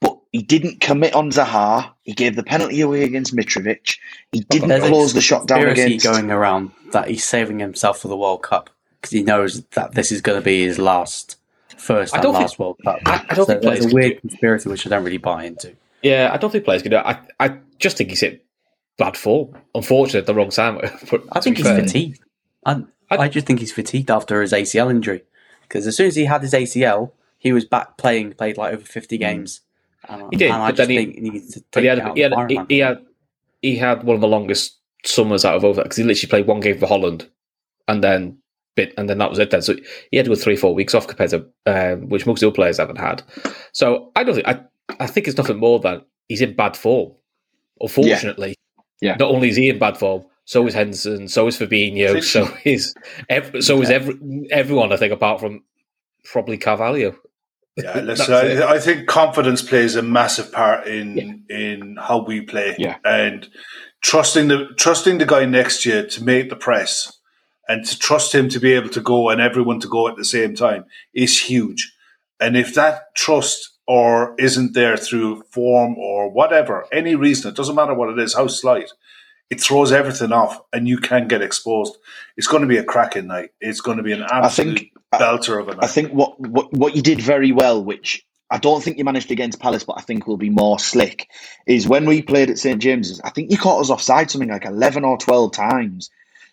but he didn't commit on Zaha. He gave the penalty away against Mitrovic. He didn't There's close the shot down against. going around that he's saving himself for the World Cup because he knows that this is going to be his last, first and don't think- last World Cup. I- I don't so think there's players a weird do- conspiracy which I don't really buy into. Yeah, I don't think players can do it. I, I just think he's hit bad form. Unfortunately, at the wrong time. I think he's fair- fatigued. I, I- I just think he's fatigued after his ACL injury because as soon as he had his ACL, he was back playing, played like over 50 games. And, He did, and I but just then he- think he needs to take But he it had, out he, had, he, he had he had one of the longest summers out of over because he literally played one game for Holland, and then bit and then that was it. Then so he had to go three four weeks off compared to um, which most other players haven't had. So I don't think I I think it's nothing more than he's in bad form. Unfortunately, Yeah. Not only is he in bad form, so is Henderson, so is Fabinho, so is ev- so is every, everyone. I think apart from probably Carvalho. Yeah, listen. I, I think confidence plays a massive part in in how we play, Yeah. and trusting the trusting the guy next to you to make the press and to trust him to be able to go and everyone to go at the same time is huge. And if that trust or isn't there through form or whatever, any reason, it doesn't matter what it is, how slight, it throws everything off and you can get exposed. It's going to be a cracking night. It's going to be an I absolute think belter of a night. I think what, what what you did very well, which I don't think you managed against Palace, but I think will be more slick, is when we played at St James's. I think you caught us offside something like eleven or twelve times.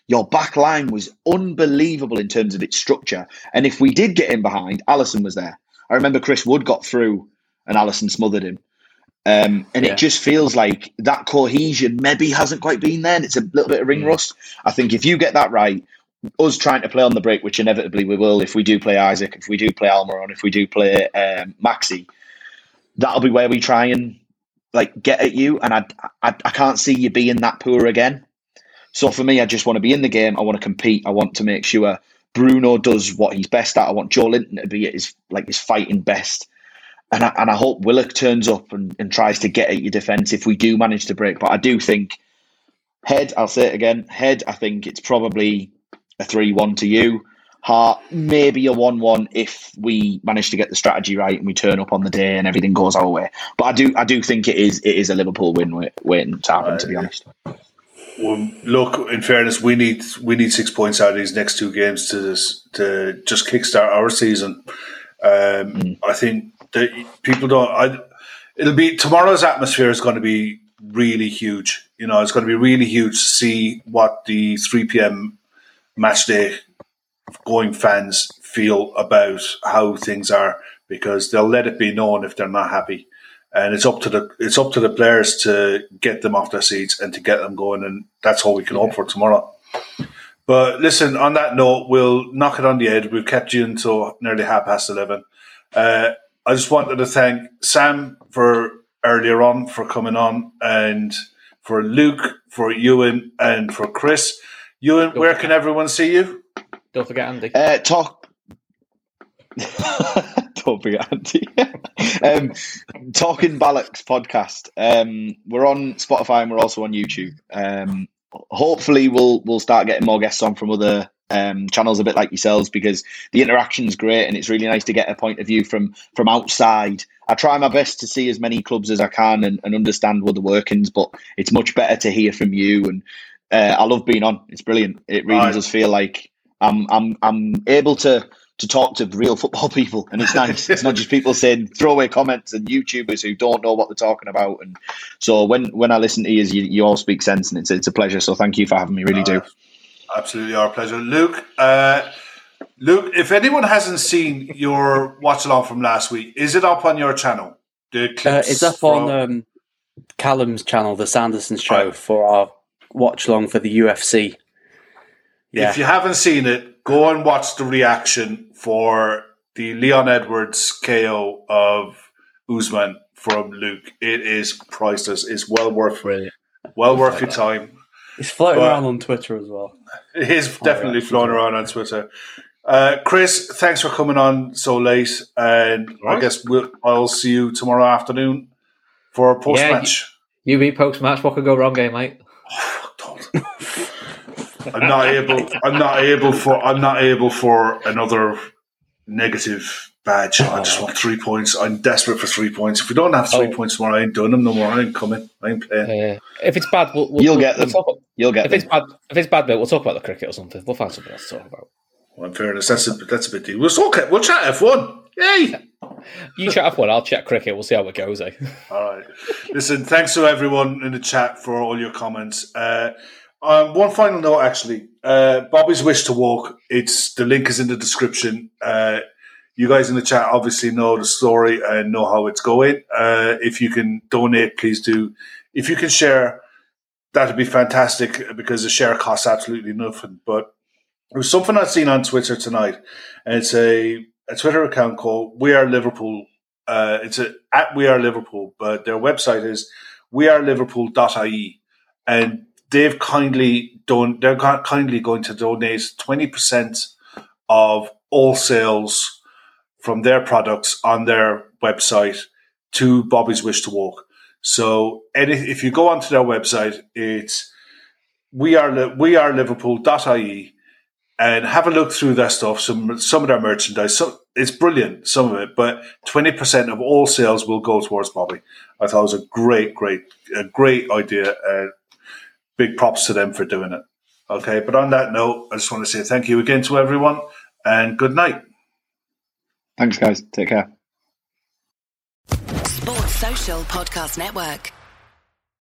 Your back line was unbelievable in terms of its structure, and if we did get in behind, Alisson was there. I remember Chris Wood got through, and Alisson smothered him. Um, and Yeah. it just feels like that cohesion maybe hasn't quite been there. And it's a little bit of ring rust. I think if you get that right, us trying to play on the break, which inevitably we will if we do play Isak, if we do play Almiron, if we do play um, Maxi, that'll be where we try and like get at you. And I, I, I can't see you being that poor again. So for me, I just want to be in the game. I want to compete. I want to make sure Bruno does what he's best at. I want Joelinton to be at his like his fighting best. And I, and I hope Willock turns up and, and tries to get at your defence if we do manage to break. But I do think head, I'll say it again, head, I think it's probably a 3 1 to you. Heart, maybe a 1 1 if we manage to get the strategy right and we turn up on the day and everything goes our way. But I do I do think it is it is a Liverpool win waiting to happen, to be honest. Well, look, in fairness, we need we need six points out of these next two games to to just kickstart our season. Um, mm. I think that people don't. I, it'll be tomorrow's atmosphere is going to be really huge. You know, it's going to be really huge to see what the three PM match day going fans feel about how things are because they'll let it be known if they're not happy. And it's up to the it's up to the players to get them off their seats and to get them going, and that's all we can yeah. hope for tomorrow. But listen, on that note, we'll knock it on the head. We've kept you until nearly half past eleven. Uh, I just wanted to thank Sam for earlier on for coming on, and for Luke, for Euan, and for Chris. Euan, where can everyone see you? Don't forget Andy. Uh, talk. Don't forget Andy. um, Talking Ballacks podcast. Um, we're on Spotify and we're also on YouTube. Um, hopefully, we'll we'll start getting more guests on from other um, channels, a bit like yourselves, because the interaction is great and it's really nice to get a point of view from from outside. I try my best to see as many clubs as I can and, and understand what the workings, but it's much better to hear from you. And uh, I love being on; it's brilliant. It really right. does feel like I'm I'm I'm able to to talk to real football people, and it's nice. it's not just people saying throwaway comments and YouTubers who don't know what they're talking about. And so when when I listen to you, you, you all speak sense, and it's it's a pleasure. So thank you for having me. Really uh, do. Absolutely, our pleasure, Luke. Uh, Luke, if anyone hasn't seen your watch along from last week, is it up on your channel? The uh, it's up from... on um, Callum's channel, the Sanderson Show, right. for our watch along for the UFC. Yeah. If you haven't seen it, go and watch the reaction for the Leon Edwards KO of Usman from Luke. It is priceless. It's well worth Brilliant. well worth your time. It's floating but around on Twitter as well. It is definitely floating around on Twitter. Uh, Chris, thanks for coming on so late, and right. I guess we'll, I'll see you tomorrow afternoon for a post match. Yeah, you beat post match. What could go wrong, game, mate? I'm not able. I'm not able for. I'm not able for another negative badge. I just want three points. I'm desperate for three points. If we don't have three oh. points tomorrow, I ain't doing them no more. I ain't coming. I ain't playing. Uh, if it's bad, we'll, we'll, you'll get them. We'll you'll get if them. it's bad. If it's bad, we'll talk about the cricket or something. We'll find something else to talk about. Well, in fairness, that's a that's a bit deep. We'll talk. We'll chat F1. Yay! You chat F1. I'll chat cricket. We'll see how it goes. Eh? all right. Listen, thanks to everyone in the chat for all your comments. Uh, um, one final note, actually, uh, Bobby's wish to walk. It's the link is in the description. Uh, you guys in the chat obviously know the story and know how it's going. Uh, if you can donate, please do. If you can share, that'd be fantastic because the share costs absolutely nothing. But it was something I'd seen on Twitter tonight, and it's a, a Twitter account called We Are Liverpool. Uh, it's a, at We Are Liverpool, but their website is weareliverpool.ie. And they've kindly done. They're kindly going to donate twenty percent of all sales from their products on their website to Bobby's Wish to Walk. So, if you go onto their website, it's we are we are liverpool.ie and have a look through their stuff. Some some of their merchandise, so it's brilliant, some of it, but twenty percent of all sales will go towards Bobby. I thought it was a great, great, a great idea. Uh, big props to them for doing it. Okay, but on that note, I just want to say thank you again to everyone and good night. Thanks, guys. Take care. Sports Social Podcast Network.